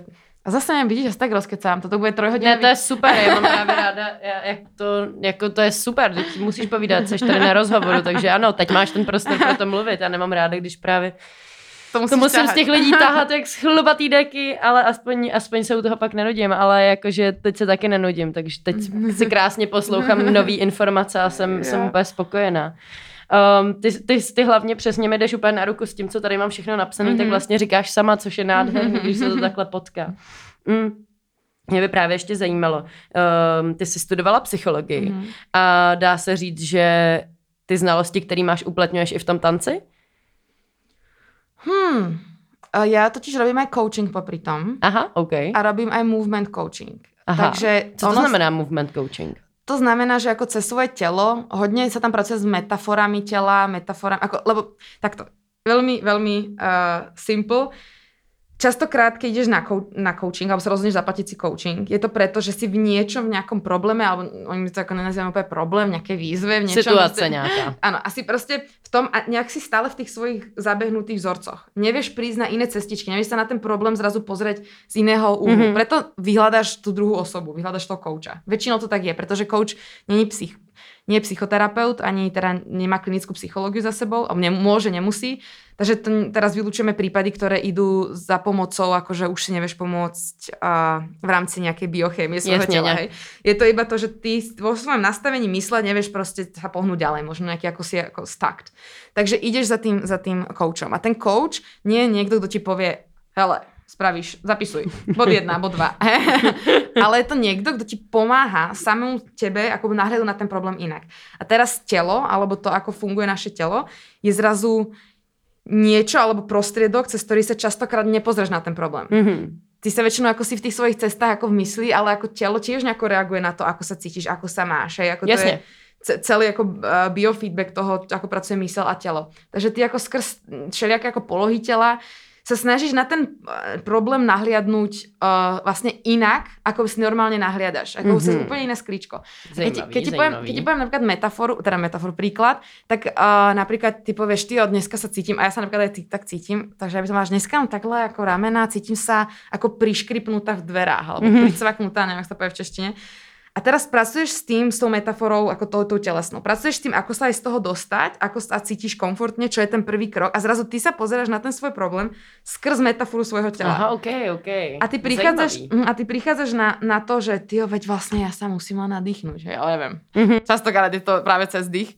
a zase nevím, vidíš, že tak rozkecám, toto bude trojhodinový. Ne, to je super, já mám právě ráda, já, jak to, jako to je super, teď musíš povídat, jsi tady na rozhovoru, takže ano, teď máš ten prostor pro to mluvit, já nemám ráda, když právě to, to musím tahat. z těch lidí tahat jak z chlubatý deky, ale aspoň, aspoň se u toho pak nenudím, ale jakože teď se taky nenudím, takže teď si krásně poslouchám nový informace a jsem, yeah. jsem úplně spokojená. Um, ty, ty, ty hlavně přesně mi jdeš úplně na ruku s tím, co tady mám všechno napsané, mm-hmm. tak mhm. vlastně říkáš sama, což je nádherný, když se to takhle potká. Mm. Mě by právě ještě zajímalo, um, ty jsi studovala psychologii mm-hmm. a dá se říct, že ty znalosti, které máš, uplatňuješ i v tom tanci? Hmm, ja totiž robím aj coaching popri tom. Aha, OK. A robím aj movement coaching. Aha, Takže co to ono... znamená movement coaching? To znamená, že ako cez svoje telo, hodne sa tam pracuje s metaforami tela, metaforami, ako, lebo takto, veľmi, veľmi uh, simple. Častokrát, keď ideš na, co- na coaching, alebo sa rozhodneš zaplatiť si coaching, je to preto, že si v niečom, v nejakom probléme, alebo oni to ako nenazývajú úplne problém, v nejakej výzve, v niečom. Situácia nejaká. Áno, asi proste v tom, a nejak si stále v tých svojich zabehnutých vzorcoch. Nevieš prísť na iné cestičky, nevieš sa na ten problém zrazu pozrieť z iného úhlu. Mm-hmm. Preto vyhľadaš tú druhú osobu, vyhľadaš toho kouča. Väčšinou to tak je, pretože coach není psych, nie je psychoterapeut, ani teda nemá klinickú psychológiu za sebou, môže, nemusí. Takže to, teraz vylúčujeme prípady, ktoré idú za pomocou, akože už si nevieš pomôcť uh, v rámci nejakej biochémie svojho tela. Hej. Je to iba to, že ty vo svojom nastavení mysle nevieš proste sa pohnúť ďalej, možno nejaký ako si ako stakt. Takže ideš za tým, za tým coachom. A ten coach nie je niekto, kto ti povie, hele, spravíš, zapisuj, bod jedna, bod dva. Ale je to niekto, kto ti pomáha samému tebe ako nahľadu na ten problém inak. A teraz telo, alebo to, ako funguje naše telo, je zrazu niečo alebo prostriedok, cez ktorý sa častokrát nepozrieš na ten problém. Mm-hmm. Ty sa väčšinou ako si v tých svojich cestách ako v mysli, ale ako telo tiež nejako reaguje na to, ako sa cítiš, ako sa máš. Hej, ako Jasne. To je celý ako biofeedback toho, ako pracuje mysel a telo. Takže ty ako skrz všelijaké ako polohy tela sa snažíš na ten eh, problém nahliadnúť uh, vlastne inak, ako si normálne nahliadaš. Ako mm-hmm. úplne iné sklíčko. Zajímavý, keď, keď, ti poviem, keď ti poviem napríklad metaforu, teda metaforu príklad, tak uh, napríklad ty povieš, ty od dneska sa cítim, a ja sa napríklad aj ty, tak cítim, takže aby som máš dneska mám takhle ako ramena, cítim sa ako priškripnutá v dverách, alebo mm-hmm. pricvaknutá, neviem, ako sa povie v češtine. A teraz pracuješ s tým, s tou metaforou, ako tou, tou telesnou. Pracuješ s tým, ako sa aj z toho dostať, ako sa cítiš komfortne, čo je ten prvý krok. A zrazu ty sa pozeráš na ten svoj problém skrz metaforu svojho tela. Aha, OK, OK. A ty prichádzaš, hm, a ty prichádzaš na, na to, že ty veď vlastne ja sa musím len nadýchnuť. Hej, ale neviem. Mm-hmm. Častokrát je to práve cez dých.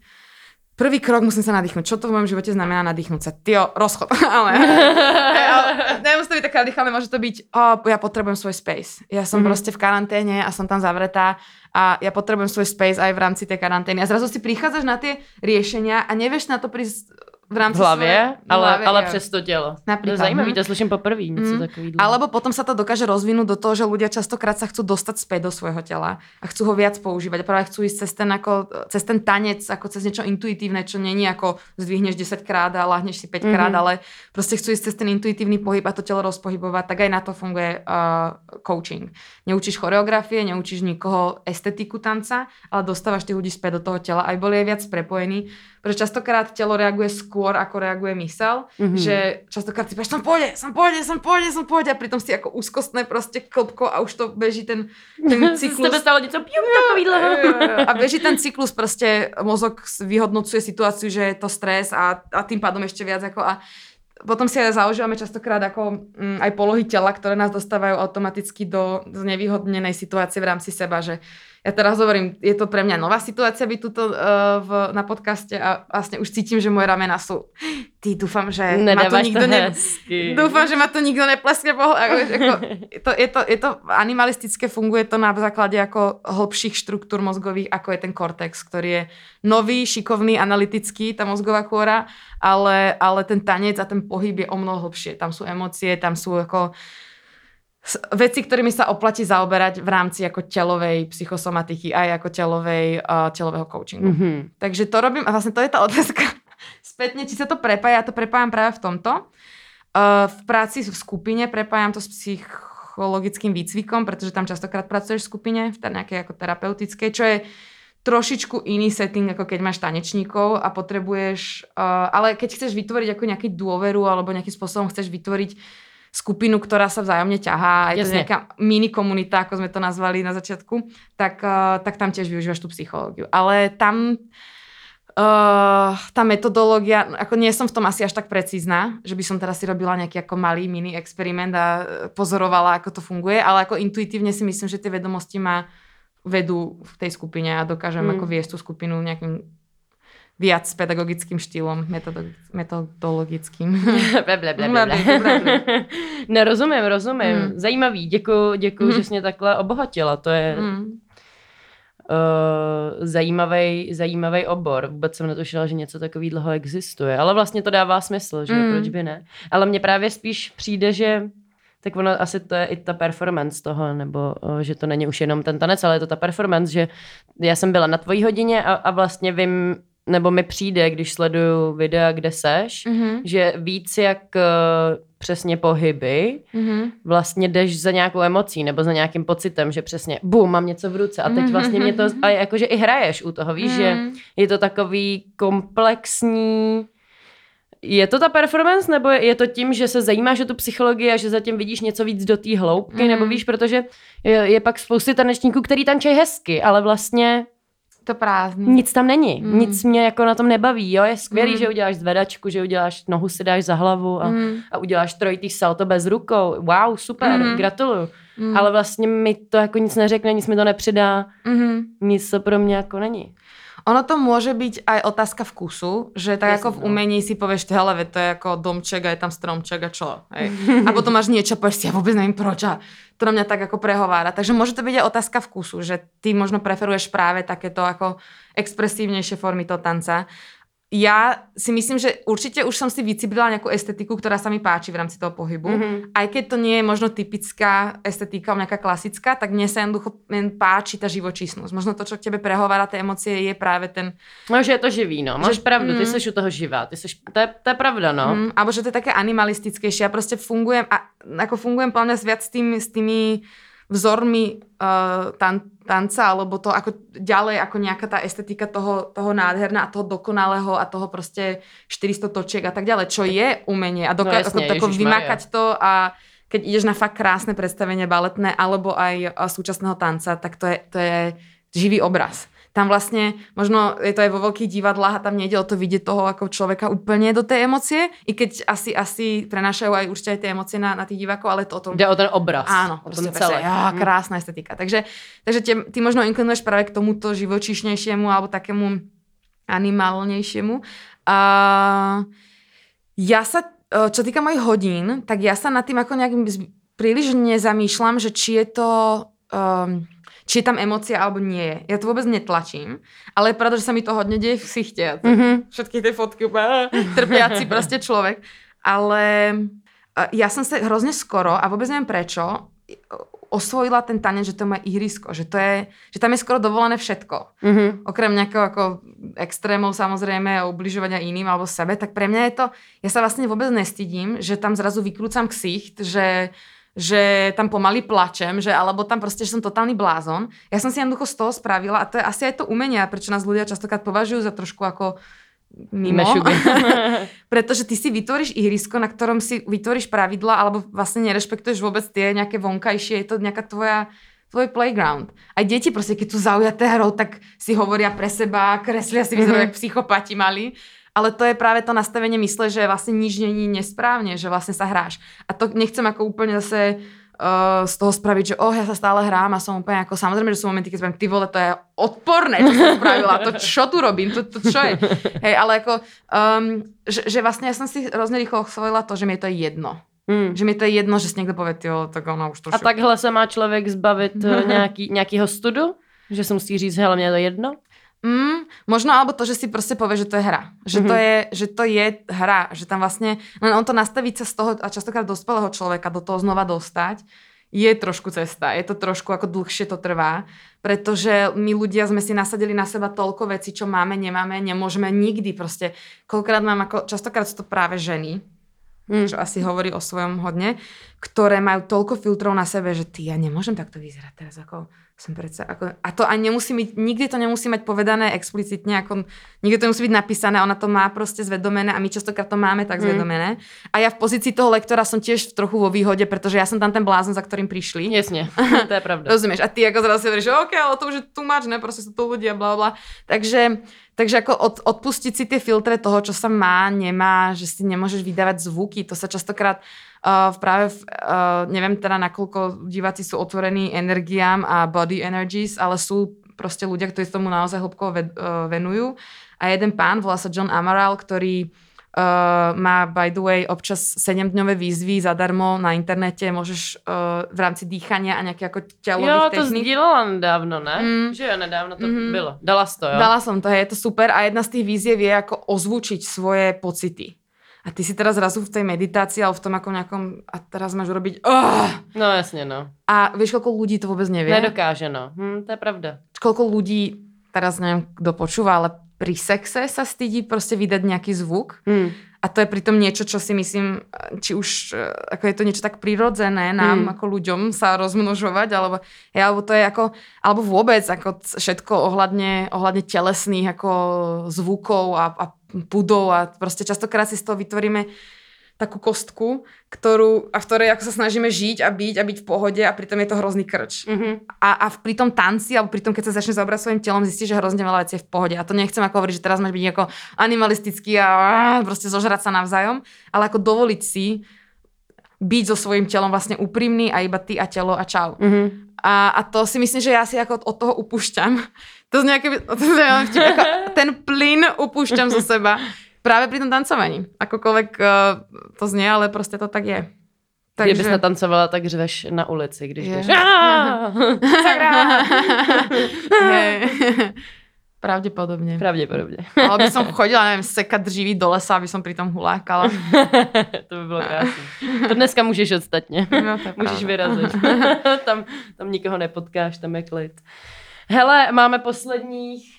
Prvý krok musím sa nadýchnuť. Čo to v mojom živote znamená nadýchnuť sa? Tio, rozchod. ale, ale nemusí to byť také ale môže to byť, oh, ja potrebujem svoj space. Ja som mm-hmm. proste v karanténe a som tam zavretá a ja potrebujem svoj space aj v rámci tej karantény. A zrazu si prichádzaš na tie riešenia a nevieš na to prísť v rámci v hlavě, svoje, ale, hlavě, ale přes to tělo. Napríklad. To je zajímavé, to slyším poprvé, mm. takového. Alebo potom sa to dokáže rozvinúť do toho, že ľudia častokrát sa chcú dostať späť do svojho tela a chcú ho viac používať. A práve chcú ísť cez ten, ako, cez ten tanec, ako cez niečo intuitívne, čo není ako zdvihneš 10 krát a lahneš si 5 krát, mm-hmm. ale proste chcú ísť cez ten intuitívny pohyb a to telo rozpohybovať, tak aj na to funguje uh, coaching. Neučíš choreografie, neučíš nikoho estetiku tanca, ale dostávaš tých ľudí späť do toho tela, aj boli aj viac prepojení pretože častokrát telo reaguje skôr, ako reaguje mysel, mm-hmm. že častokrát si povieš, som pôjde, som pôjde, som pôjde, som pôjde a pritom si ako úzkostné proste klopko a už to beží ten, ten cyklus. Z tebe stalo niečo, piu, A beží ten cyklus, proste mozog vyhodnocuje situáciu, že je to stres a, a tým pádom ešte viac ako a potom si aj zaužívame častokrát ako mm, aj polohy tela, ktoré nás dostávajú automaticky do znevýhodnenej situácie v rámci seba, že ja teraz hovorím, je to pre mňa nová situácia byť tuto uh, v, na podcaste a vlastne už cítim, že moje ramena sú ty dúfam, že Nedávaš ma to nikto to ne... Dúfam, že ma to nikto nepleskne po hlave. Ako, je, to, je, to, je to animalistické, funguje to na základe ako hlbších štruktúr mozgových, ako je ten kortex, ktorý je nový, šikovný, analytický, tá mozgová kôra, ale, ale ten tanec a ten pohyb je o mnoho hlbšie. Tam sú emócie, tam sú ako veci, ktorými sa oplatí zaoberať v rámci ako telovej psychosomatiky aj ako telovej, uh, telového coachingu. Mm-hmm. Takže to robím a vlastne to je tá otázka spätne, či sa to prepája. Ja to prepájam práve v tomto. Uh, v práci v skupine prepájam to s psychologickým výcvikom, pretože tam častokrát pracuješ v skupine, v nejakej ako terapeutickej, čo je trošičku iný setting, ako keď máš tanečníkov a potrebuješ, uh, ale keď chceš vytvoriť ako nejaký dôveru alebo nejakým spôsobom chceš vytvoriť skupinu, ktorá sa vzájomne ťahá, je to nejaká mini komunita, ako sme to nazvali na začiatku, tak, uh, tak tam tiež využívaš tú psychológiu. Ale tam uh, tá metodológia, ako nie som v tom asi až tak precízna, že by som teraz si robila nejaký ako malý mini experiment a pozorovala, ako to funguje, ale ako intuitívne si myslím, že tie vedomosti ma vedú v tej skupine a dokážem mm. ako viesť tú skupinu nejakým viac pedagogickým štýlom, metodologickým. ble, ble, ble, no rozumím, rozumím. Mm. Zajímavý, děkuji, děkuji, mm. že jsi mě takhle obohatila. To je mm. uh, zajímavý, zajímavý obor. Vůbec jsem netušila, že něco takový dlouho existuje. Ale vlastně to dává smysl, že mm. proč by ne. Ale mně právě spíš přijde, že tak ono asi to je i ta performance toho, nebo uh, že to není už jenom ten tanec, ale je to ta performance, že já jsem byla na tvojí hodině a, a vlastně vím, nebo mi přijde, když sleduju videa, kde seš, mm-hmm. že víc jak uh, přesně pohyby, mm-hmm. vlastně jdeš za nějakou emocí nebo za nějakým pocitem, že přesně bum, mám něco v ruce a teď vlastně mě to, mhm. a jakože i hraješ u toho, víš, mm-hmm. že mhm. je to takový komplexní, je to ta performance, nebo je to tím, že se zajímáš o tu psychologii a že zatím vidíš něco víc do té hloubky, mm. nebo víš, protože je, je pak spousty tanečníků, který tančí hezky, ale vlastně to prázdný. Nic tam není. Mm. Nic mě jako na tom nebaví. Jo? Je skvělý, mm. že uděláš zvedačku, že uděláš nohu si dáš za hlavu a, mm. a uděláš trojitý salto bez rukou. Wow, super, mm. gratuluju. Mm. Ale vlastně mi to jako nic neřekne, nic mi to nepřidá. Mm. Nic to pro mě jako není. Ono to môže byť aj otázka vkusu, že tak Jasne, ako v umení si povieš, hele, to je ako domček a je tam stromček a čo. Hej. A potom máš niečo, povieš si, ja vôbec neviem proč a to na mňa tak ako prehovára. Takže môže to byť aj otázka vkusu, že ty možno preferuješ práve takéto ako expresívnejšie formy toho tanca ja si myslím, že určite už som si vycibrila nejakú estetiku, ktorá sa mi páči v rámci toho pohybu. Mm-hmm. Aj keď to nie je možno typická estetika, nejaká klasická, tak mne sa jednoducho páči tá živočísnosť. Možno to, čo k tebe prehovára tie emócie, je práve ten... No, že je to živý, no. Máš že, pravdu, mm, ty jsi u toho živá. Ty jsi, to, je, to je pravda, no. Mm, alebo že to je také animalistickejšie. Ja proste fungujem, a, ako fungujem plne viac s tými, s tými vzormi uh, tan, tanca, alebo to ako ďalej, ako nejaká tá estetika toho, toho nádherná a toho dokonalého a toho proste 400 točiek a tak ďalej, čo je umenie. A doká- no jasne, ako, ako vymakať to a keď ideš na fakt krásne predstavenie baletné alebo aj súčasného tanca, tak to je, to je živý obraz tam vlastne, možno je to aj vo veľkých divadlách a tam nejde o to vidieť toho ako človeka úplne do tej emócie, i keď asi, asi prenášajú aj určite aj tie emócie na, na tých divákov, ale to o tom... Ide o ten obraz. Áno, o tom celé. Ja, krásna estetika. Takže, takže tie, ty možno inklinuješ práve k tomuto živočíšnejšiemu alebo takému animálnejšiemu. A ja sa, e, čo týka mojich hodín, tak ja sa nad tým ako nejak príliš nezamýšľam, že či je to... Um, či je tam emócia alebo nie je. Ja to vôbec netlačím, ale je pravda, že sa mi to hodne deje v sichte. Mm-hmm. Všetky tie fotky, úplne trpiaci proste človek. Ale ja som sa hrozne skoro, a vôbec neviem prečo, osvojila ten tanec, že to moje ihrisko, že, to je, že tam je skoro dovolené všetko. Mm-hmm. Okrem nejakého ako extrémov samozrejme ubližovania iným alebo sebe, tak pre mňa je to, ja sa vlastne vôbec nestydím, že tam zrazu vykrúcam ksicht, že že tam pomaly plačem, že alebo tam proste, že som totálny blázon. Ja som si jednoducho z toho spravila a to je asi aj to umenie, prečo nás ľudia častokrát považujú za trošku ako mimo. Pretože ty si vytvoríš ihrisko, na ktorom si vytvoríš pravidla alebo vlastne nerešpektuješ vôbec tie nejaké vonkajšie, je to nejaká tvoja tvoj playground. Aj deti proste, keď sú zaujaté hrou, tak si hovoria pre seba, kreslia si vyzerajú mm-hmm. psychopati mali. Ale to je práve to nastavenie mysle, že vlastne nič není nesprávne, že vlastne sa hráš. A to nechcem ako úplne zase uh, z toho spraviť, že oh, ja sa stále hrám a som úplne ako, samozrejme, že sú momenty, keď poviem, ty vole, to je odporné, čo som spravila, to čo tu robím, to, to čo je. Hej, ale ako, um, že, že vlastne ja som si hrozne rýchlo osvojila to, že mi je to jedno. Hmm. Že mi to je jedno, že si niekto povie, jo, tak ona už to A takhle se má člověk zbavit nějaký, nějakýho studu? Že si musí říct, hele, mě je to jedno? Mm, možno alebo to, že si proste povie, že to je hra. Že, mm-hmm. to, je, že to je hra. Že tam vlastne, len on to nastaví sa z toho a častokrát dospelého človeka do toho znova dostať, je trošku cesta. Je to trošku ako dlhšie to trvá, pretože my ľudia sme si nasadili na seba toľko vecí, čo máme, nemáme, nemôžeme nikdy proste. Koľkokrát mám ako, častokrát sú to práve ženy, mm. čo asi hovorí o svojom hodne, ktoré majú toľko filtrov na sebe, že ty, ja nemôžem takto vyzerať teraz ako som predsa, ako, a to ani nemusí byť, nikdy to nemusí mať povedané explicitne, ako, nikdy to nemusí byť napísané, ona to má proste zvedomené a my častokrát to máme tak mm. zvedomené. A ja v pozícii toho lektora som tiež trochu vo výhode, pretože ja som tam ten blázon, za ktorým prišli. Jasne, to je pravda. Rozumieš? A ty ako zrazu si hovoríš, že OK, ale to už je tu máš, ne? Proste sú tu ľudia, bla bla. Takže, takže ako od, odpustiť si tie filtre toho, čo sa má, nemá, že si nemôžeš vydávať zvuky, to sa častokrát uh, práve, uh, neviem teda, nakoľko diváci sú otvorení energiám a body energies, ale sú proste ľudia, ktorí tomu naozaj hlbko ve, uh, venujú. A jeden pán, volá sa John Amaral, ktorý Uh, má, by the way, občas 7-dňové výzvy zadarmo na internete, môžeš uh, v rámci dýchania a nejaké ako telových Jo, to technik. sdílela nedávno, ne? Mm. Že jo, nedávno to Mhm. bylo. Dala jsi to, jo? Dala som to, je to super a jedna z tých výziev je ako ozvučiť svoje pocity. A ty si teraz zrazu v tej meditácii alebo v tom ako nejakom, a teraz máš urobiť oh! No jasně, no. a vieš, koľko ľudí to vôbec nevie? Nedokáže, no. Hm, to je pravda. Koľko ľudí, teraz neviem, kto počúva, ale pri sexe sa stydí proste vydať nejaký zvuk Hm. a to je pritom niečo, čo si myslím, či už e, ako je to niečo tak prirodzené nám Mm. ako ľuďom sa rozmnožovať, alebo, alebo to je ako, alebo vôbec ako všetko ohľadne, ohľadne telesných ako zvukov a, a pudov a proste častokrát si z toho vytvoríme takú kostku, ktorú, a v ktorej ako sa snažíme žiť a byť a byť v pohode a pritom je to hrozný krč. Mhm. A, a pri tom tanci, alebo pri tom, keď sa začne zaobrať svojim telom, zistíš, že hrozne veľa vecí je v pohode. A to nechcem ako hovoriť, že teraz máš byť ako animalistický a, proste zožrať sa navzájom, ale ako dovoliť si byť so svojím telom vlastne úprimný a iba ty a telo a čau. Mhm. A, a to si myslím, že ja si ako od toho upúšťam. To z nejaké, to z nejaké, ako ten plyn upúšťam zo seba. Práve pri tom tancovaní. Akokoľvek uh, to znie, ale proste to tak je. Takže... Kdybys natancovala, tak řveš na ulici, když jdeš. Pravdepodobne. Pravděpodobně. Ale by som chodila, neviem, sekať dřívy do lesa, aby som pri tom hulákala. to by bylo krásné. To dneska můžeš ostatně. No, Můžeš vyrazit. tam, tam nikoho nepotkáš, tam je klid. Hele, máme posledních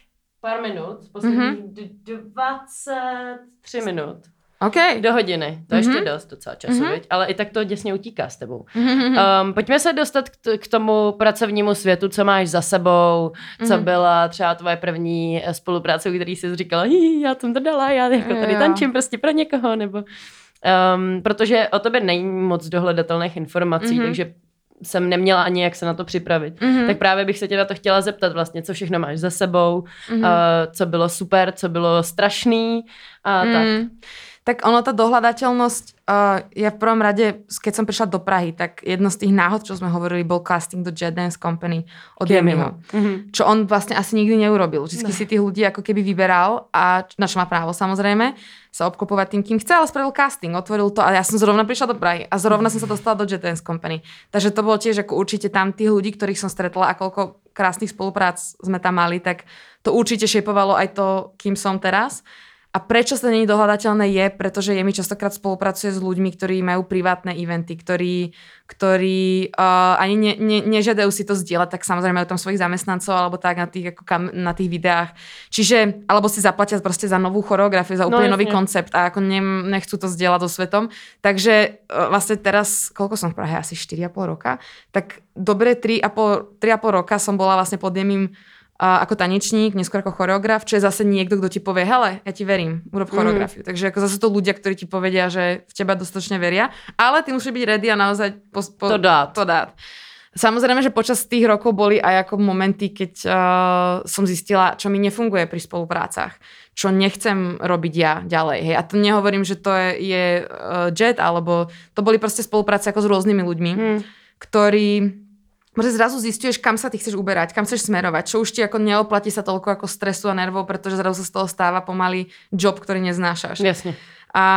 pár minut, posledních Mhm. mm-hmm. 23 minut OK. do hodiny. To je ještě Mhm. dost docela času, Mhm. mm-hmm. ale i tak to děsně utíká s tebou. Um, pojďme se dostat k, t- k tomu pracovnímu světu, co máš za sebou, co Mhm. byla třeba tvoje první eh, spolupráce, který jsi říkala, "Jí, já jsem to dala, já jako tady Jo. tančím prostě pro někoho, nebo... Um, protože o tobě není moc dohledatelných informací, Mhm. takže jsem neměla ani jak se na to připravit. Mhm. Tak právě bych se tě na to chtěla zeptat vlastně, co všechno máš za sebou, Mhm. uh, co bylo super, co bylo strašný a tak. Tak ono, tá dohľadateľnosť, uh, ja v prvom rade, keď som prišla do Prahy, tak jedno z tých náhod, čo sme hovorili, bol casting do Jet Dance Company od Jemiho. Mhm. Čo on vlastne asi nikdy neurobil. Vždycky Ne. si tých ľudí ako keby vyberal a na čo má právo samozrejme sa obklopovať tým, kým chce, ale spravil casting, otvoril to a ja som zrovna prišla do Prahy a zrovna som sa dostala do Jet Dance Company. Takže to bolo tiež ako určite tam tých ľudí, ktorých som stretla a koľko krásnych spoluprác sme tam mali, tak to určite šepovalo aj to, kým som teraz. A prečo sa není dohľadateľné je, pretože je mi častokrát spolupracuje s ľuďmi, ktorí majú privátne eventy, ktorí, ktorí uh, ani ne, ne, nežiadajú si to zdieľať, tak samozrejme majú tam svojich zamestnancov alebo tak na tých, ako kam, na tých videách. Čiže, alebo si zaplatia proste za novú choreografiu, za No, úplne nový jasne. koncept a ako ne, nechcú to zdieľať so svetom. Takže uh, vlastne teraz, koľko som v Prahe, asi 4,5 roka, tak dobre 3,5, 3,5 roka som bola vlastne pod Jemím a ako tanečník, neskôr ako choreograf, čo je zase niekto, kto ti povie, hele, ja ti verím, urob choreografiu. Mm. Takže ako zase to ľudia, ktorí ti povedia, že v teba dostatočne veria, ale ty musíš byť ready a naozaj po, po, To dát. To dát. Samozrejme, že počas tých rokov boli aj ako momenty, keď uh, som zistila, čo mi nefunguje pri spoluprácach, čo nechcem robiť ja ďalej. Hej. A to nehovorím, že to je, je uh, jet, alebo to boli proste spolupráce ako s rôznymi ľuďmi, hmm. ktorí že zrazu zistuješ, kam sa ty chceš uberať, kam chceš smerovať, čo už ti ako neoplatí sa toľko ako stresu a nervov, pretože zrazu sa z toho stáva pomaly job, ktorý neznášaš. Jasne. A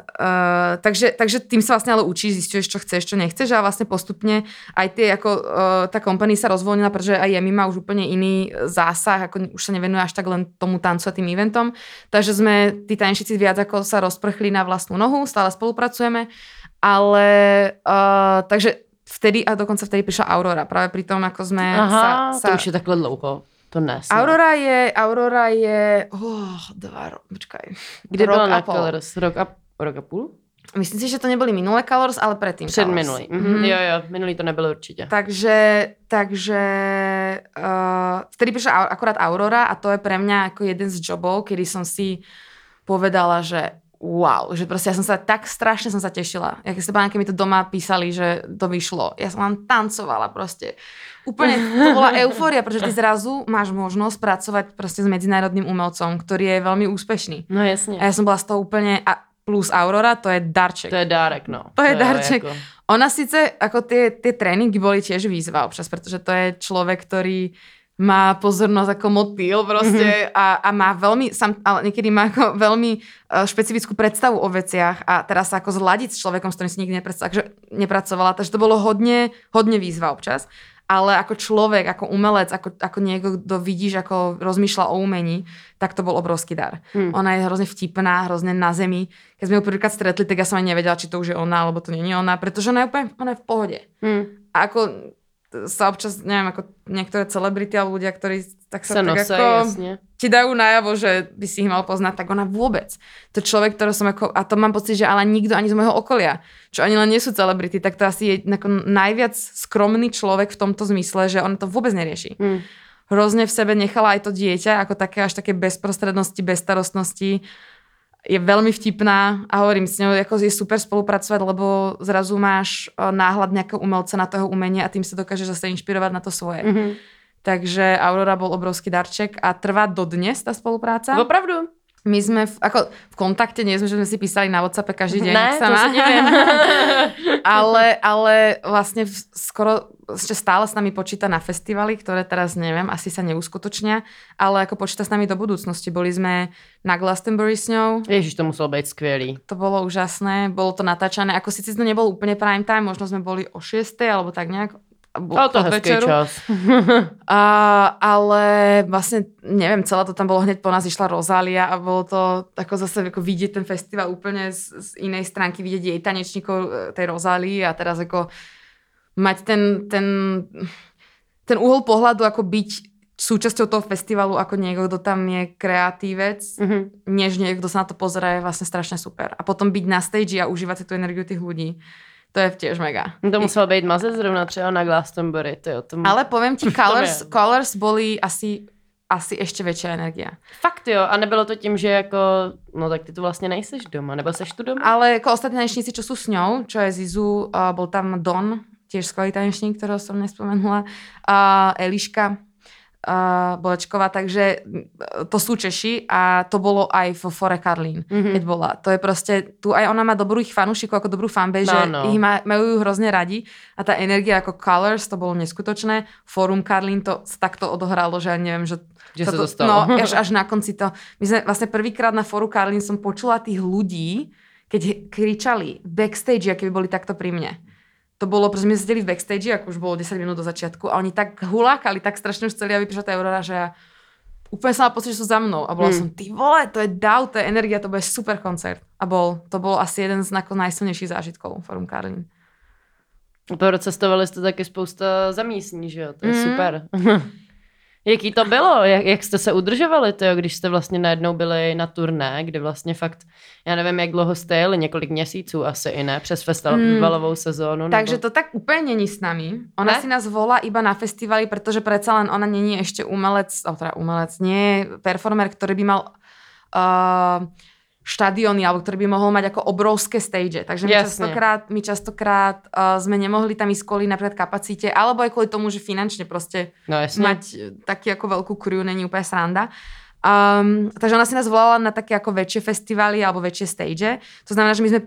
uh, takže, takže tým sa vlastne ale učíš, zistuješ, čo chceš, čo nechceš a vlastne postupne aj tie, ako uh, tá kompania sa rozvoľnila, pretože aj Jemi má už úplne iný zásah, ako už sa nevenuje až tak len tomu tancu a tým eventom. Takže sme tí tanečníci viac ako sa rozprchli na vlastnú nohu, stále spolupracujeme, ale uh, takže vtedy a dokonca vtedy prišla Aurora, práve pri tom, ako sme Aha, sa, sa... to už je takhle dlouho. To ne. Aurora je, Aurora je, oh, dva ro- počkaj. Kde rok byla a na pol. Colors? Rok a, rok a půl? Myslím si, že to neboli minulé Colors, ale predtým Před Colors. minulý. Mhm. Jo, jo, minulý to nebylo určitě. Takže, takže uh, vtedy prišla akurát Aurora a to je pre mňa ako jeden z jobov, kedy som si povedala, že wow, že proste ja som sa tak strašne som sa tešila. Ja keď keď mi to doma písali, že to vyšlo. Ja som vám tancovala proste. Úplne to bola eufória, pretože ty zrazu máš možnosť pracovať proste s medzinárodným umelcom, ktorý je veľmi úspešný. No jasně. A ja som bola z toho úplne... A plus Aurora, to je darček. To je dárek, no. To je darček. Jako... Ona síce, ako tie, tie tréningy boli tiež výzva občas, pretože to je človek, ktorý má pozornosť ako motýl proste a, a má veľmi, sam, ale niekedy má ako veľmi uh, špecifickú predstavu o veciach a teraz sa ako zladiť s človekom, s ktorým si nikdy nepredstav, takže nepracovala, takže to bolo hodne, hodne výzva občas. Ale ako človek, ako umelec, ako, ako niekto, kto vidíš, ako rozmýšľa o umení, tak to bol obrovský dar. Hmm. Ona je hrozne vtipná, hrozne na zemi. Keď sme ju prvýkrát stretli, tak ja som ani nevedela, či to už je ona, alebo to nie je ona, pretože ona je úplne ona je v pohode. Hmm. A ako sa občas, neviem, ako niektoré celebrity alebo ľudia, ktorí tak sa, Se tak nosej, ako jasně. ti dajú najavo, že by si ich mal poznať, tak ona vôbec. To človek, ktorý som ako, a to mám pocit, že ale nikto ani z môjho okolia, čo ani len nie sú celebrity, tak to asi je ako najviac skromný človek v tomto zmysle, že on to vôbec nerieši. Hmm. Hrozne v sebe nechala aj to dieťa, ako také až také bezprostrednosti, bezstarostnosti je veľmi vtipná a hovorím s ňou, ako je super spolupracovať, lebo zrazu máš e, náhľad nejakého umelca na toho umenia a tým sa dokážeš zase inšpirovať na to svoje. Mhm. Takže Aurora bol obrovský darček a trvá dodnes tá spolupráca. Opravdu? My sme v, ako v kontakte, nie sme, že sme si písali na WhatsAppe každý deň. Ne, ak sa to neviem. ale, ale vlastne skoro ešte stále s nami počíta na festivaly, ktoré teraz neviem, asi sa neuskutočnia, ale ako počíta s nami do budúcnosti. Boli sme na Glastonbury s ňou, Ježiš, to muselo být skvělý. to bolo úžasné, bolo to natáčané, ako síce to nebol úplne prime time, možno sme boli o 6. alebo tak nejak. Ale to hezký večeru. čas. A, ale vlastne, neviem, celé to tam bolo hneď po nás išla Rozália a bolo to ako zase ako vidieť ten festival úplne z, z inej stránky, vidieť jej tanečníkov e, tej Rozálii a teraz ako mať ten, ten, ten uhol pohľadu, ako byť súčasťou toho festivalu, ako niekto, kto tam je kreatívec, Mhm. než niekto, kto sa na to pozera, je vlastne strašne super. A potom byť na stage a užívať si tú energiu tých ľudí, to je tiež mega. To muselo být mazec zrovna třeba na Glastonbury. To jo, to... Ale poviem ti, Colors. Colors boli asi, asi ešte väčšia energia. Fakt jo, a nebylo to tím, že jako, no tak ty tu vlastně nejseš doma, nebo seš tu doma? Ale ako ostatní tanečníci, čo sú s ňou, čo je Zizu, uh, bol tam Don, tiež skvelý tanečník, ktorého som nespomenula, a Eliška uh, Bolečková, takže to sú Češi a to bolo aj v Fore Karlín, Mhm. keď bola. To je proste, tu aj ona má dobrých fanúšikov, ako dobrú fanbase, No, že no. ich má, majú ju hrozne radi a tá energia ako Colors, to bolo neskutočné. Fórum Karlín to takto odohralo, že ja neviem, že Že sa sa to stalo. No, až, až na konci to. My sme vlastne prvýkrát na fóru Karlín som počula tých ľudí, keď kričali backstage, aké by boli takto pri mne. To bolo, pretože sme sedeli v backstage, ako už bolo 10 minút do začiatku a oni tak hulákali, tak strašne už chceli, aby prišla tá Aurora, že ja úplne som mala pocit, že sú za mnou a bola Hmm. som, ty vole, to je dav, to je energia, to bude super koncert. A bol, to bol asi jeden z najsilnejších zážitkov Forum Karlín. To cestovali jste taky spousta zamístní, že jo? To je Mhm. super. Jaký to bylo? Jak, jak jste se udržovali, to, když jste vlastně najednou byli na turné, kde vlastně fakt, já nevím, jak dlouho jste jeli, několik měsíců asi i ne, přes festivalovou sezónu. Mm. Takže nebo... to tak úplne není s nami. Ona Ne? si nás volá iba na festivaly, pretože predsa len ona není ešte umelec, alebo teda umelec, nie performer, ktorý by mal uh, štadióny, alebo ktorý by mohol mať ako obrovské stage. Takže my Jasne. častokrát, my častokrát uh, sme nemohli tam ísť kvôli napríklad kapacite, alebo aj kvôli tomu, že finančne proste No jasne. mať e, taký ako veľkú crew není úplne sranda. Um, takže ona si nás volala na také ako väčšie festivály alebo väčšie stage. To znamená, že my sme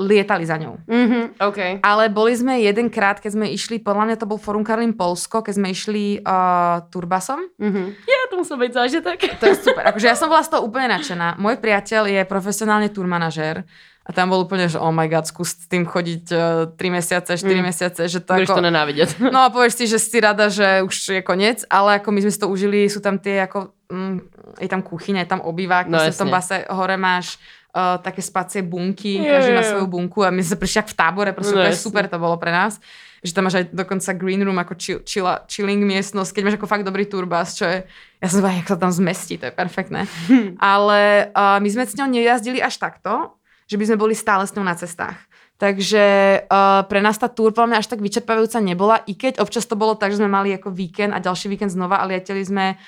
lietali za ňou. Mhm, OK. Ale boli sme jedenkrát, keď sme išli, podľa mňa to bol Forum Karlín Polsko, keď sme išli uh, turbasom. Mhm. Ja, to musel byť zážitek. To je super. Akože ja som bola z toho úplne nadšená. Môj priateľ je profesionálne turmanažér a tam bol úplne, že oh my god, skús s tým chodiť uh, 3 mesiace, 4 Mm. mesiace, že to Budeš ako... to nenávidieť. No a povieš si, že si rada, že už je koniec, ale ako my sme si to užili, sú tam tie ako, mm, je tam kuchyňa, je tam obývák, No v tom base hore máš uh, také spacie bunky, Jo, každý má svoju bunku a my sme prišli v tábore, proste No super to bolo pre nás. Že tam máš aj dokonca green room, ako chill, chilla, chilling miestnosť, keď máš ako fakt dobrý turbas, čo je, ja som zvedala, jak sa tam zmestí, to je perfektné. Ale uh, my sme s ňou nejazdili až takto, že by sme boli stále s ňou na cestách. Takže uh, pre nás tá túr podľa mňa až tak vyčerpávajúca nebola, i keď občas to bolo tak, že sme mali ako víkend a ďalší víkend znova a lieteli sme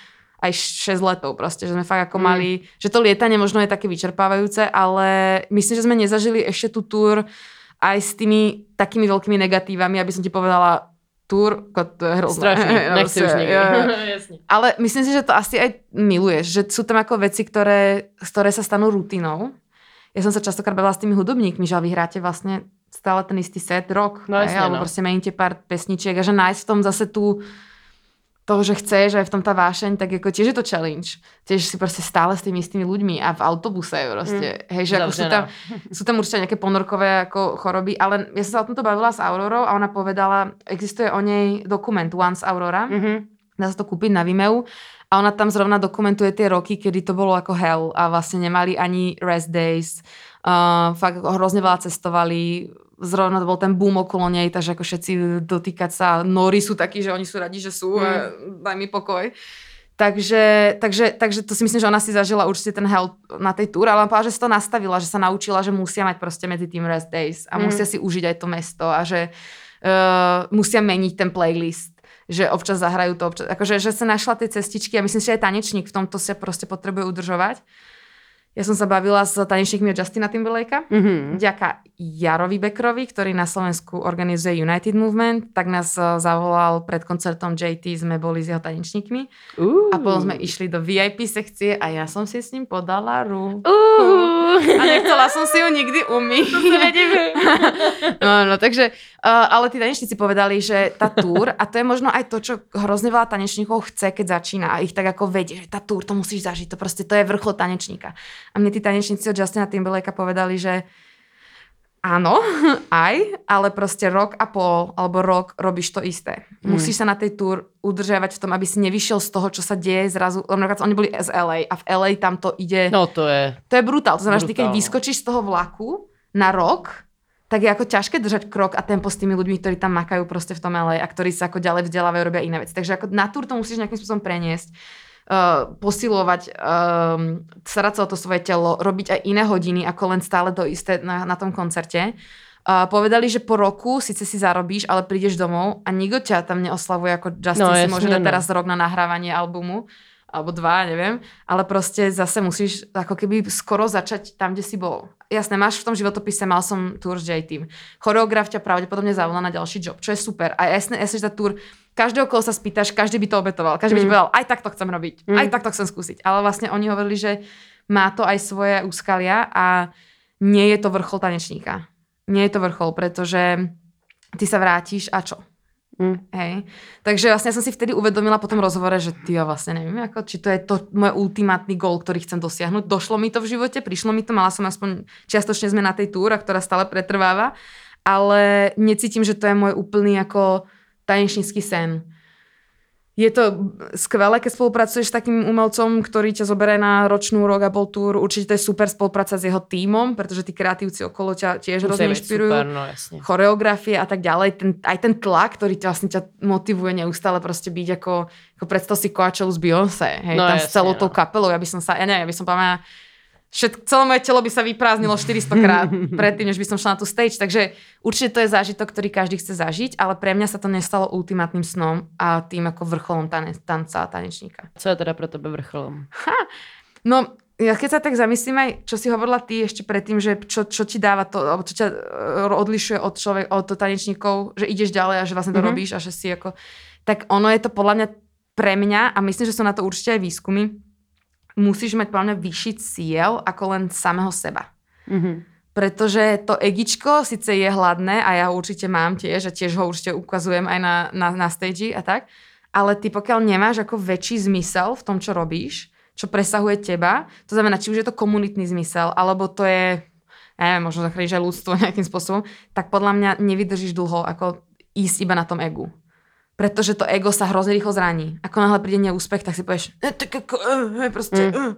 aj 6 letov proste, že sme fakt ako Mm. mali, že to lietanie možno je také vyčerpávajúce, ale myslím, že sme nezažili ešte tú túr aj s tými takými veľkými negatívami, aby som ti povedala, túr, ko- to je hrozné. Strašne, nechci už nikdy. Ale myslím si, že to asi aj miluješ, že sú tam ako veci, ktoré, ktoré sa stanú rutinou. Ja som sa častokrát bavila s tými hudobníkmi, že vy hráte vlastne stále ten istý set, rok, No hej, jasne, alebo no. proste meníte pár pesničiek a že nájsť v tom zase tú toho, že chceš, aj v tom tá vášeň, tak ako tiež je to challenge. Tiež si proste stále s tými istými ľuďmi a v autobuse proste. Mm, hej, že ako sú tam, sú tam určite nejaké ponorkové ako choroby, ale ja som sa o tomto bavila s Aurorou a ona povedala, existuje o nej dokument Once Aurora, Mhm. dá sa to kúpiť na Vimeo a ona tam zrovna dokumentuje tie roky, kedy to bolo ako hell a vlastne nemali ani rest days, uh, fakt hrozne veľa cestovali, zrovna to bol ten boom okolo nej, takže ako všetci dotýkať sa, nori sú takí, že oni sú radi, že sú, Mm. mm. daj mi pokoj. Takže, takže, takže to si myslím, že ona si zažila určite ten hell na tej túre, ale povedala, že si to nastavila, že sa naučila, že musia mať proste medzi tým rest days a Mm. musia si užiť aj to mesto a že uh, musia meniť ten playlist že občas zahrajú to, občas, akože, že sa našla tie cestičky a myslím si, že aj tanečník v tomto sa proste potrebuje udržovať. Ja som sa bavila s tanečníkmi od Justina Timberlakea, Mhm. vďaka Jarovi Bekrovi, ktorý na Slovensku organizuje United Movement, tak nás eh, zavolal pred koncertom JT, sme boli s jeho tanečníkmi Uh. a potom sme išli do VIP sekcie a ja som si s ním podala ru. Uh. A nechcela som si ju nikdy umyť. No, no, takže, uh, ale tí tanečníci povedali, že tá túr, a to je možno aj to, čo hrozne veľa tanečníkov chce, keď začína a ich tak ako vedie, že tá túr, to musíš zažiť, to proste, to je vrchol tanečníka. A mne tí tanečníci od Justina Timberlakea povedali, že áno, aj, ale proste rok a pol alebo rok robíš to isté. Mm. Musíš sa na tej túr udržiavať v tom, aby si nevyšiel z toho, čo sa deje zrazu. Lebo napríklad oni boli z LA a v LA tam to ide No to je... to je brutál. To znamená, že ty keď Brutálne. vyskočíš z toho vlaku na rok, tak je ako ťažké držať krok a tempo s tými ľuďmi, ktorí tam makajú proste v tom LA a ktorí sa ako ďalej vzdelávajú, robia iné veci. Takže ako na túr to musíš nejakým spôsobom preniesť, uh, posilovať, um, starať sa o to svoje telo, robiť aj iné hodiny, ako len stále to isté na, na tom koncerte. Uh, povedali, že po roku síce si zarobíš, ale prídeš domov a nikto ťa tam neoslavuje, ako Justin No, si jasne, môže dať no. teraz rok na nahrávanie albumu alebo dva, neviem, ale proste zase musíš ako keby skoro začať tam, kde si bol. Jasné, máš v tom životopise, mal som tour s J-Team. Choreograf ťa pravdepodobne zavolá na ďalší job, čo je super. A jasné, jasné, že tá tour, každého, koho sa spýtaš, každý by to obetoval. Každý by ti Mm. povedal, aj tak to chcem robiť, Mm. aj tak to chcem skúsiť. Ale vlastne oni hovorili, že má to aj svoje úskalia a nie je to vrchol tanečníka. Nie je to vrchol, pretože ty sa vrátiš a čo? Mm. Hej. Takže vlastne som si vtedy uvedomila po tom rozhovore, že ty ja vlastne neviem, ako, či to je to môj ultimátny gól, ktorý chcem dosiahnuť. Došlo mi to v živote, prišlo mi to, mala som aspoň, čiastočne sme na tej túra, ktorá stále pretrváva, ale necítim, že to je môj úplný ako tanečnícky sen. Je to skvelé, keď spolupracuješ s takým umelcom, ktorý ťa zoberie na ročnú rok a pol túr. Určite to je super spolupráca s jeho tímom, pretože tí kreatívci okolo ťa tiež hrozne inšpirujú Super, no jasne. choreografie a tak ďalej, ten, aj ten tlak, ktorý ťa vlastne ťa motivuje neustále proste byť ako, ako predstav si Coachella z Beyoncé, hej, No tam jasne, s celou no. tou kapelou, ja by som sa, ja neviem, ja by som povedala, všet, celé moje telo by sa vyprázdnilo 400 krát predtým, než by som šla na tú stage, takže určite to je zážitok, ktorý každý chce zažiť, ale pre mňa sa to nestalo ultimátnym snom a tým ako vrcholom tane, tanca a tanečníka. Co je teda pro tebe vrcholom? No, ja keď sa tak zamyslím aj, čo si hovorila ty ešte predtým, že čo, čo ti dáva to, alebo čo ťa e, odlišuje od človek, od tanečníkov, že ideš ďalej a že vlastne to mm-hmm. robíš a že si ako... Tak ono je to podľa mňa pre mňa, a myslím, že sú na to určite aj výskumy, musíš mať mňa vyšší cieľ ako len samého seba. Mm-hmm. Pretože to egičko síce je hladné a ja ho určite mám tiež a tiež ho určite ukazujem aj na, na, na stage a tak, ale ty pokiaľ nemáš ako väčší zmysel v tom, čo robíš, čo presahuje teba. To znamená, či už je to komunitný zmysel, alebo to je, ja neviem, možno zachrániš aj ľudstvo nejakým spôsobom, tak podľa mňa nevydržíš dlho ako ísť iba na tom egu. Pretože to ego sa hrozne rýchlo zraní. Ako náhle príde neúspech, tak si povieš, e, tak ako, e, proste, mm. e.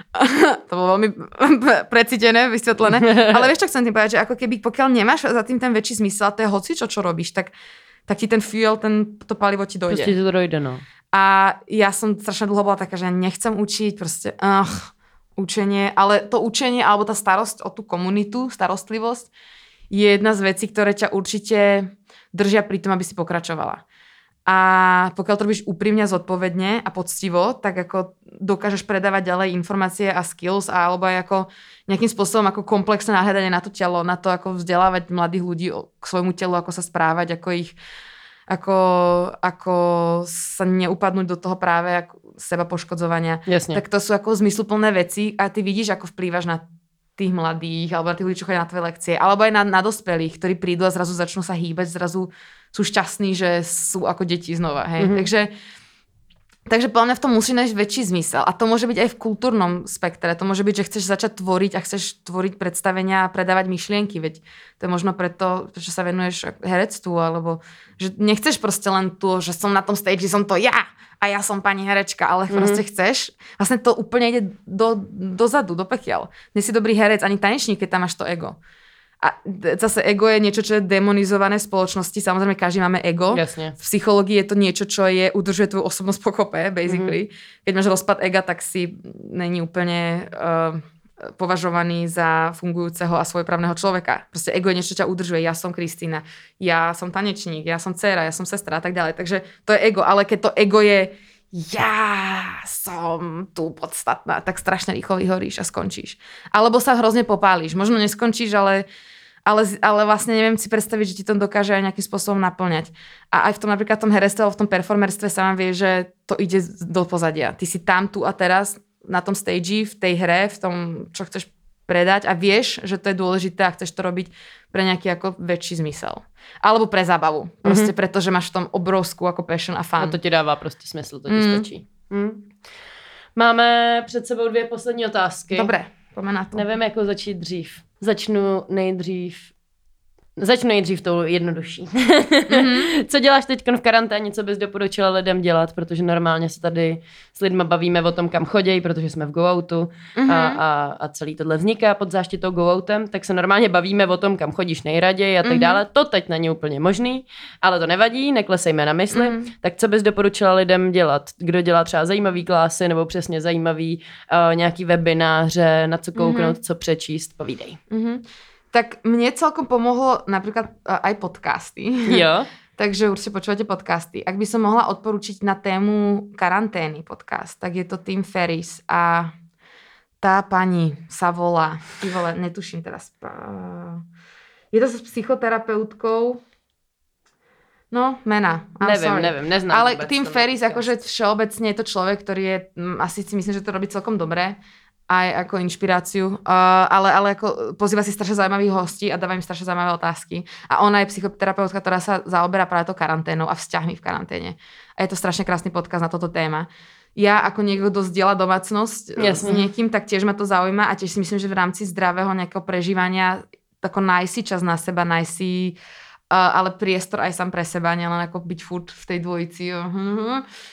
to bolo veľmi precítené, vysvetlené. Ale vieš, čo chcem tým povedať, že ako keby, pokiaľ nemáš za tým ten väčší zmysel, to je hoci čo, čo robíš, tak, tak ti ten fuel, ten, to palivo ti dojde. Proste to dojde, no. A ja som strašne dlho bola taká, že nechcem učiť, proste uh, učenie, ale to učenie alebo tá starosť o tú komunitu, starostlivosť je jedna z vecí, ktoré ťa určite držia pri tom, aby si pokračovala. A pokiaľ to robíš úprimne, zodpovedne a poctivo, tak ako dokážeš predávať ďalej informácie a skills a alebo aj ako nejakým spôsobom ako komplexné nahľadanie na to telo, na to, ako vzdelávať mladých ľudí k svojmu telu, ako sa správať, ako ich ako, ako sa neupadnúť do toho práve ako seba poškodzovania. Jasne. Tak to sú ako zmysluplné veci a ty vidíš, ako vplývaš na tých mladých, alebo na tých ľudí, čo chodia na tvoje lekcie, alebo aj na, na dospelých, ktorí prídu a zrazu začnú sa hýbať, zrazu sú šťastní, že sú ako deti znova. Hej? Mm-hmm. Takže Takže podľa mňa v tom musí nájsť väčší zmysel. A to môže byť aj v kultúrnom spektre. To môže byť, že chceš začať tvoriť a chceš tvoriť predstavenia a predávať myšlienky. Veď to je možno preto, že sa venuješ herectvu, alebo že nechceš proste len to, že som na tom stage, som to ja a ja som pani herečka, ale mm-hmm. proste chceš. Vlastne to úplne ide do, dozadu, do pekiel. Nie si dobrý herec ani tanečník, keď tam máš to ego. A zase ego je niečo, čo je demonizované v spoločnosti. Samozrejme, každý máme ego. Jasne. V psychológii je to niečo, čo je, udržuje tvoju osobnosť pokope, basically. Mm-hmm. Keď máš rozpad ega, tak si není úplne uh, považovaný za fungujúceho a svojprávneho človeka. Proste ego je niečo, čo ťa udržuje. Ja som Kristýna, ja som tanečník, ja som dcera, ja som sestra a tak ďalej. Takže to je ego. Ale keď to ego je ja som tu podstatná, tak strašne rýchlo vyhoríš a skončíš. Alebo sa hrozne popálíš. Možno neskončíš, ale ale, ale vlastne neviem si predstaviť, že ti to dokáže aj nejakým spôsobom naplňať. A aj v tom napríklad tom herectve, v tom performerstve sa vám vie, že to ide do pozadia. Ty si tam, tu a teraz na tom stage, v tej hre, v tom, čo chceš predať a vieš, že to je dôležité a chceš to robiť pre nejaký ako väčší zmysel. Alebo pre zábavu. Proste mm-hmm. preto, že máš v tom obrovskú ako passion a fan. A to ti dává prostě smysl, to ti mm. stačí. Mm. Máme před sebou dvě poslední otázky. Dobre, poďme na to. Nevím, jako začít dřív. Začnu nejdřív Začnu nejdřív tou jednodušší. Mm-hmm. co děláš teď v karanténě, co bys doporučila lidem dělat, protože normálně se tady s lidma bavíme o tom, kam chodí, protože jsme v GoOutu mm-hmm. a, a, a celý tohle vzniká pod záštitou GoOutem, tak se normálně bavíme o tom, kam chodíš nejraději a tak mm-hmm. dále. To teď není úplně možný, ale to nevadí, neklesejme na mysli. Mm-hmm. Tak co bys doporučila lidem dělat? Kdo dělá třeba zajímavý klásy nebo přesně zajímavý uh, nějaký webináře, na co kouknout, mm-hmm. co přečíst, povídej. Mm-hmm. Tak mne celkom pomohlo napríklad aj podcasty. Jo. Takže určite počúvate podcasty. Ak by som mohla odporučiť na tému karantény podcast, tak je to Tim Ferris a tá pani sa volá, ty vole, netuším teraz. Je to s psychoterapeutkou, No, mena. I'm neviem, sorry. neviem, neznám. Ale Tim Ferris, akože všeobecne je to človek, ktorý je, asi si myslím, že to robí celkom dobre aj ako inšpiráciu, uh, ale, ale ako pozýva si strašne zaujímavých hostí a dáva im strašne zaujímavé otázky. A ona je psychoterapeutka, ktorá sa zaoberá práve to karanténou a vzťahmi v karanténe. A je to strašne krásny podkaz na toto téma. Ja ako niekto, kto zdieľa domácnosť Jasne. s niekým, tak tiež ma to zaujíma a tiež si myslím, že v rámci zdravého nejakého prežívania tako nájsť si čas na seba, nájsť si ale priestor aj sám pre seba, nielen ako byť furt v tej dvojici.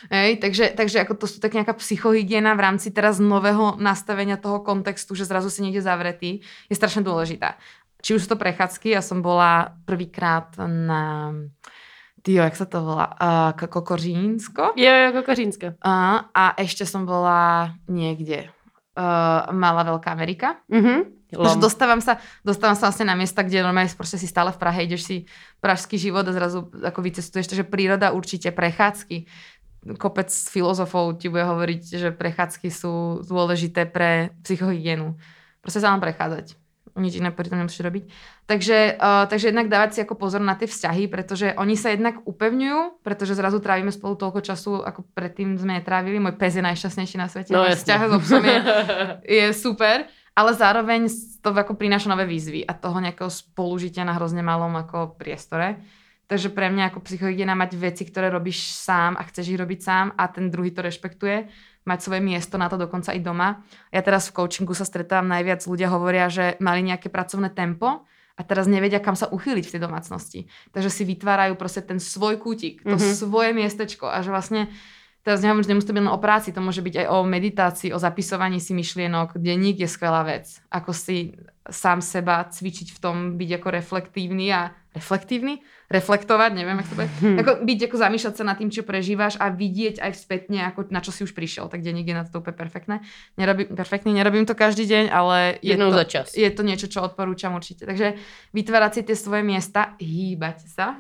Hej, takže, takže ako to sú tak nejaká psychohygiena v rámci teraz nového nastavenia toho kontextu, že zrazu si niekde zavretý, je strašne dôležitá. Či už sú to prechádzky, ja som bola prvýkrát na Tio, jak sa to volá? Uh, Kokořínsko? Jo, jo, Kokořínsko. Uh, a ešte som bola niekde. Uh, Malá Veľká Amerika. Uh-huh. Lom. Dostávam sa, dostávam sa vlastne na miesta, kde normálne proste si stále v Prahe, ideš si pražský život a zrazu ako vycestuješ, takže príroda určite, prechádzky. kopec filozofov ti bude hovoriť, že prechádzky sú dôležité pre psychohygienu. Proste sa vám prechádzať. Nič iné pri tom nemusíš robiť. Takže, uh, takže jednak dávať si ako pozor na tie vzťahy, pretože oni sa jednak upevňujú, pretože zrazu trávime spolu toľko času, ako predtým sme netrávili. Môj pes je najšťastnejší na svete. No, vzťah s obsom je, je super ale zároveň to ako prináša nové výzvy a toho nejakého spolužitia na hrozne malom ako priestore. Takže pre mňa ako psychohygiena mať veci, ktoré robíš sám a chceš ich robiť sám a ten druhý to rešpektuje, mať svoje miesto na to dokonca i doma. Ja teraz v coachingu sa stretávam najviac, ľudia hovoria, že mali nejaké pracovné tempo a teraz nevedia, kam sa uchyliť v tej domácnosti. Takže si vytvárajú proste ten svoj kútik, to mm-hmm. svoje miestečko a že vlastne Teraz nehovorím, že nemusí to byť len o práci, to môže byť aj o meditácii, o zapisovaní si myšlienok. Denník je skvelá vec. Ako si sám seba cvičiť v tom, byť ako reflektívny a reflektívny? Reflektovať, neviem, ako to bude. Hmm. Ako byť, ako zamýšľať sa nad tým, čo prežívaš a vidieť aj spätne, ako, na čo si už prišiel. Tak denník je na to úplne perfektné. Nerobím, perfektný, nerobím to každý deň, ale je to, za čas. je to niečo, čo odporúčam určite. Takže vytvárať si tie svoje miesta, hýbať sa,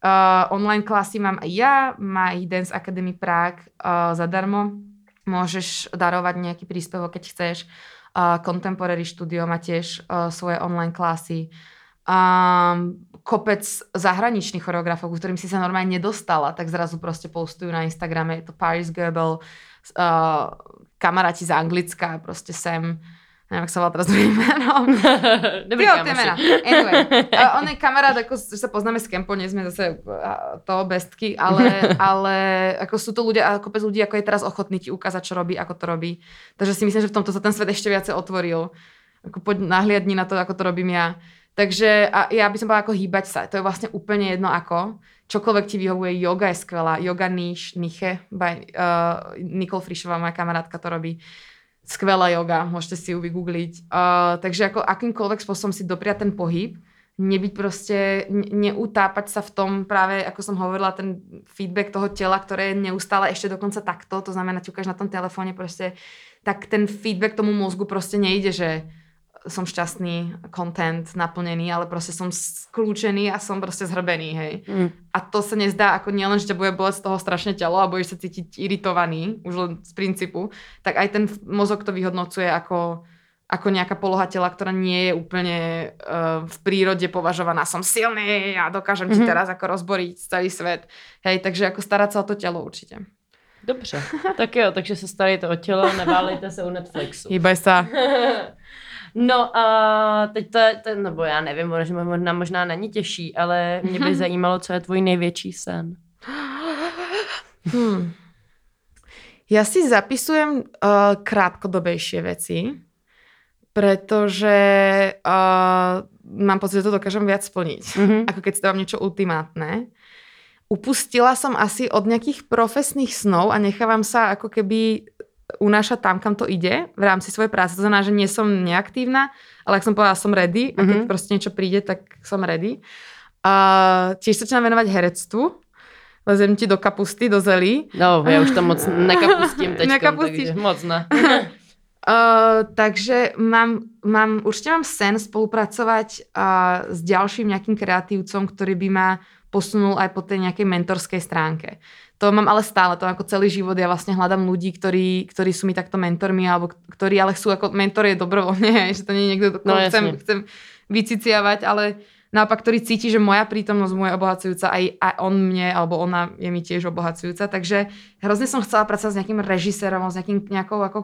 Uh, online klasy mám aj ja, má ich Dance Academy Prague uh, zadarmo. Môžeš darovať nejaký príspevok, keď chceš. Uh, Contemporary Studio má tiež uh, svoje online klasy. Um, kopec zahraničných choreografov, ktorým si sa normálne nedostala, tak zrazu proste postujú na Instagrame. Je to Paris Goebel, uh, kamaráti z Anglicka, proste sem neviem, ak sa volá teraz druhým menom. Dobrý mena. Anyway, uh, on je kamarát, ako sa poznáme s Kempo, nie sme zase uh, to bestky, ale, ale ako sú to ľudia, ako bez ľudí, ako je teraz ochotný ti ukázať, čo robí, ako to robí. Takže si myslím, že v tomto sa ten svet ešte viacej otvoril. Ako poď nahliadni na to, ako to robím ja. Takže a ja by som povedala ako hýbať sa. To je vlastne úplne jedno ako. Čokoľvek ti vyhovuje, yoga je skvelá. Yoga Niche, Niche, by uh, Nicole Frišová, moja kamarátka to robí skvelá yoga, môžete si ju vygoogliť. Uh, takže ako akýmkoľvek spôsobom si dopriať ten pohyb, nebyť proste, neutápať sa v tom práve, ako som hovorila, ten feedback toho tela, ktoré je neustále ešte dokonca takto, to znamená, ťukáš na tom telefóne proste, tak ten feedback tomu mozgu proste nejde, že som šťastný, content, naplnený, ale proste som skľúčený a som proste zhrbený, hej. Mm. A to sa nezdá ako nielen, že ťa bude boleť z toho strašne telo a budeš sa cítiť iritovaný, už len z princípu, tak aj ten mozog to vyhodnocuje ako, ako nejaká poloha tela, ktorá nie je úplne uh, v prírode považovaná. Som silný a dokážem mm-hmm. ti mhm. teraz ako rozboriť celý svet. Hej, takže ako starať sa o to telo určite. Dobře, tak jo, takže se starejte o tělo, neválejte se u Netflixu. Hýbaj sa. No a teď to, je, to nebo já nevím, možná, možná, možná není těžší, ale mě by zajímalo, co je tvůj největší sen. Hmm. Ja si zapisujem uh, krátkodobejšie veci, pretože uh, mám pocit, že to dokážem viac splniť, mm-hmm. ako keď si dávam niečo ultimátne. Upustila som asi od nejakých profesných snov a nechávam sa ako keby unášať tam, kam to ide v rámci svojej práce. To znamená, že nie som neaktívna, ale ak som povedala, som ready a keď mm-hmm. proste niečo príde, tak som ready. A tiež sa začínam venovať herectvu. Lezem ti do kapusty, do zelí. No, ja už to moc nekapustím teďkom, takže moc ne. Uh, takže mám, mám, určite mám sen spolupracovať uh, s ďalším nejakým kreatívcom, ktorý by ma posunul aj po tej nejakej mentorskej stránke. To mám ale stále, to ako celý život ja vlastne hľadám ľudí, ktorí, ktorí sú mi takto mentormi, alebo ktorí ale sú ako mentor je dobrovoľne, že to nie je niekto, no, chcem, chcem vyciciavať, ale naopak, ktorý cíti, že moja prítomnosť mu je obohacujúca, aj, aj on mne, alebo ona je mi tiež obohacujúca. Takže hrozne som chcela pracovať s nejakým režisérom, s nejakým, nejakou ako,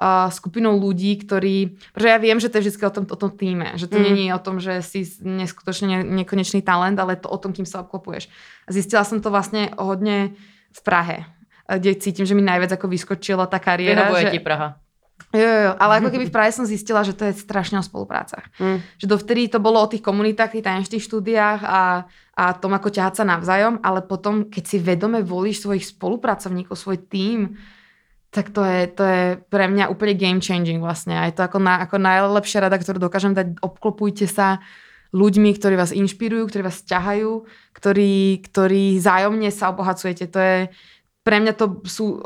uh, skupinou ľudí, ktorí... Pretože ja viem, že to je vždy o tom, o tom týme. Že to mm. je o tom, že si neskutočne nekonečný talent, ale to o tom, kým sa obklopuješ. Zistila som to vlastne hodne v Prahe, kde cítim, že mi najviac ako vyskočila tá kariéra. Vyhovuje že... ti Praha. Jo, jo, ale ako keby v Prahe som zistila, že to je strašne o spoluprácach. Mm. Že dovtedy to bolo o tých komunitách, tých tajemných štúdiách a, a tom, ako ťahať sa navzájom, ale potom, keď si vedome volíš svojich spolupracovníkov, svoj tím, tak to je, to je pre mňa úplne game changing vlastne. A je to ako, na, ako najlepšia rada, ktorú dokážem dať, obklopujte sa ľuďmi, ktorí vás inšpirujú, ktorí vás ťahajú, ktorí, ktorí zájomne sa obohacujete. To je, pre mňa to sú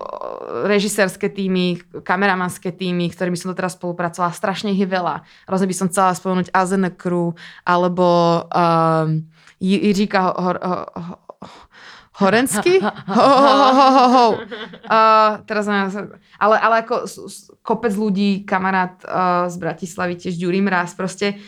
režisérske týmy, kameramanské týmy, ktorými som doteraz spolupracovala. Strašne ich je veľa. Rozne by som chcela spomenúť Azen Crew alebo um, Jiříka Horensky? Ho, ho, ho, ho, ho, ho. Uh, teraz ale, ale ako kopec ľudí, kamarát uh, z Bratislavy, tiež Ďuri Mraz, proste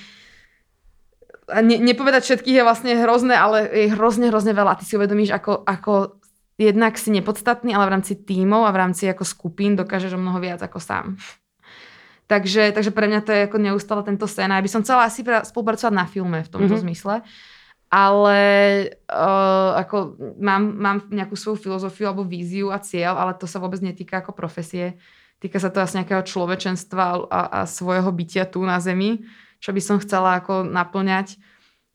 ne, nepovedať všetkých je vlastne hrozné, ale je hrozne, hrozne veľa. A ty si uvedomíš, ako, ako jednak si nepodstatný, ale v rámci tímov a v rámci ako skupín dokážeš o mnoho viac ako sám. Takže, takže pre mňa to je ako neustále tento scéna. Ja by som chcela asi spolupracovať na filme v tomto mm-hmm. zmysle ale uh, ako mám, mám nejakú svoju filozofiu alebo víziu a cieľ, ale to sa vôbec netýka ako profesie. Týka sa to asi nejakého človečenstva a, a svojho bytia tu na Zemi, čo by som chcela ako naplňať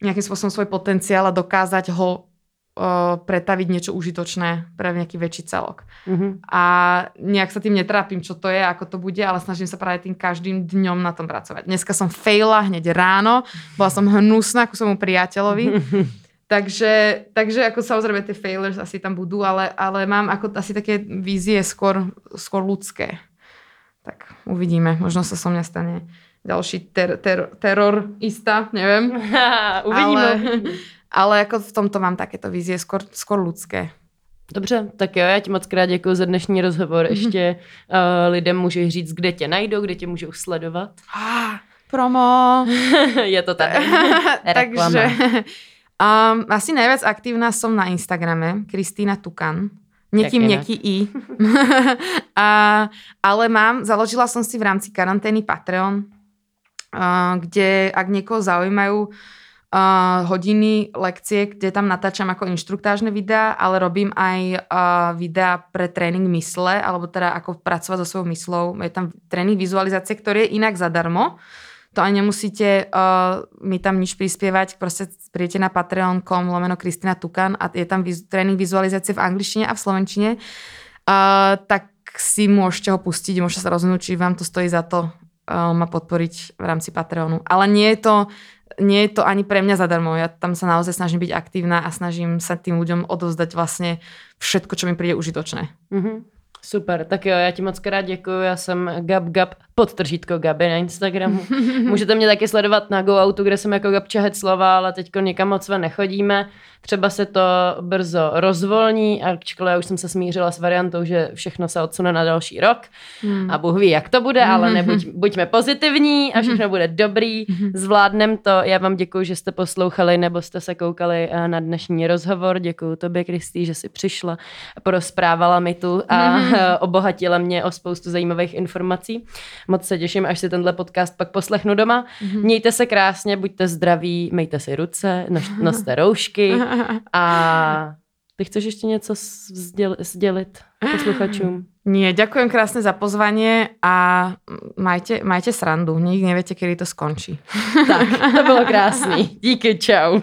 nejakým spôsobom svoj potenciál a dokázať ho pretaviť niečo užitočné pre nejaký väčší celok. Mm-hmm. A nejak sa tým netrápim, čo to je, ako to bude, ale snažím sa práve tým každým dňom na tom pracovať. Dneska som fejla hneď ráno, bola som hnusná ku svojmu priateľovi, takže, takže ako samozrejme tie failures asi tam budú, ale, ale mám ako asi také vízie skôr, skôr ľudské. Tak uvidíme, možno sa so mňa stane ďalší ter, ter, terorista, neviem. uvidíme. Ale, ale jako v tomto mám takéto vízie skôr, skôr ľudské. Dobře, tak jo, já ti moc krát děkuji za dnešní rozhovor. Mhm. Ještě uh, lidem můžeš říct, kde tě najdou, kde tě můžou sledovat. Ah, promo. Je to tady. Takže um, asi najviac aktívna som na Instagrame, Kristýna Tukan. Nekým neký i. A, ale mám, založila som si v rámci karantény Patreon, uh, kde ak niekoho zaujímajú uh, hodiny lekcie, kde tam natáčam ako inštruktážne videá, ale robím aj uh, videá pre tréning mysle, alebo teda ako pracovať so svojou myslou. Je tam tréning vizualizácie, ktorý je inak zadarmo. To ani nemusíte uh, mi tam nič prispievať, proste príjete na patreon.com lomeno Kristina Tukan a je tam viz- tréning vizualizácie v angličtine a v slovenčine. Uh, tak si môžete ho pustiť, môžete sa rozhodnúť, či vám to stojí za to uh, ma podporiť v rámci Patreonu. Ale nie je to nie je to ani pre mňa zadarmo. Ja tam sa naozaj snažím byť aktívna a snažím sa tým ľuďom odovzdať vlastne všetko, čo mi príde užitočné. Mm-hmm. Super, tak jo, já ti moc krát děkuji, já jsem Gab Gab, podtržítko Gaby na Instagramu. Můžete mě taky sledovat na GoOutu, kde jsem jako Gabča slova, ale teď někam moc nechodíme. Třeba se to brzo rozvolní, ačkoliv já už jsem se smířila s variantou, že všechno se odsune na další rok hmm. a Bůh ví, jak to bude, ale nebuď, buďme pozitivní a všechno bude dobrý, zvládnem to. Já vám děkuji, že jste poslouchali nebo jste se koukali eh, na dnešní rozhovor. Děkuji tobě, Kristý, že jsi přišla a porozprávala mi tu a obohatila mě o spoustu zajímavých informací. Moc se těším, až si tenhle podcast pak poslechnu doma. Mějte se krásně, buďte zdraví, mejte si ruce, noste roušky a ty chceš ještě něco sdělit posluchačům? Nie, ďakujem krásne za pozvanie a majte, majte srandu. Nikdy neviete, kedy to skončí. tak, to bylo krásný. Díky, čau.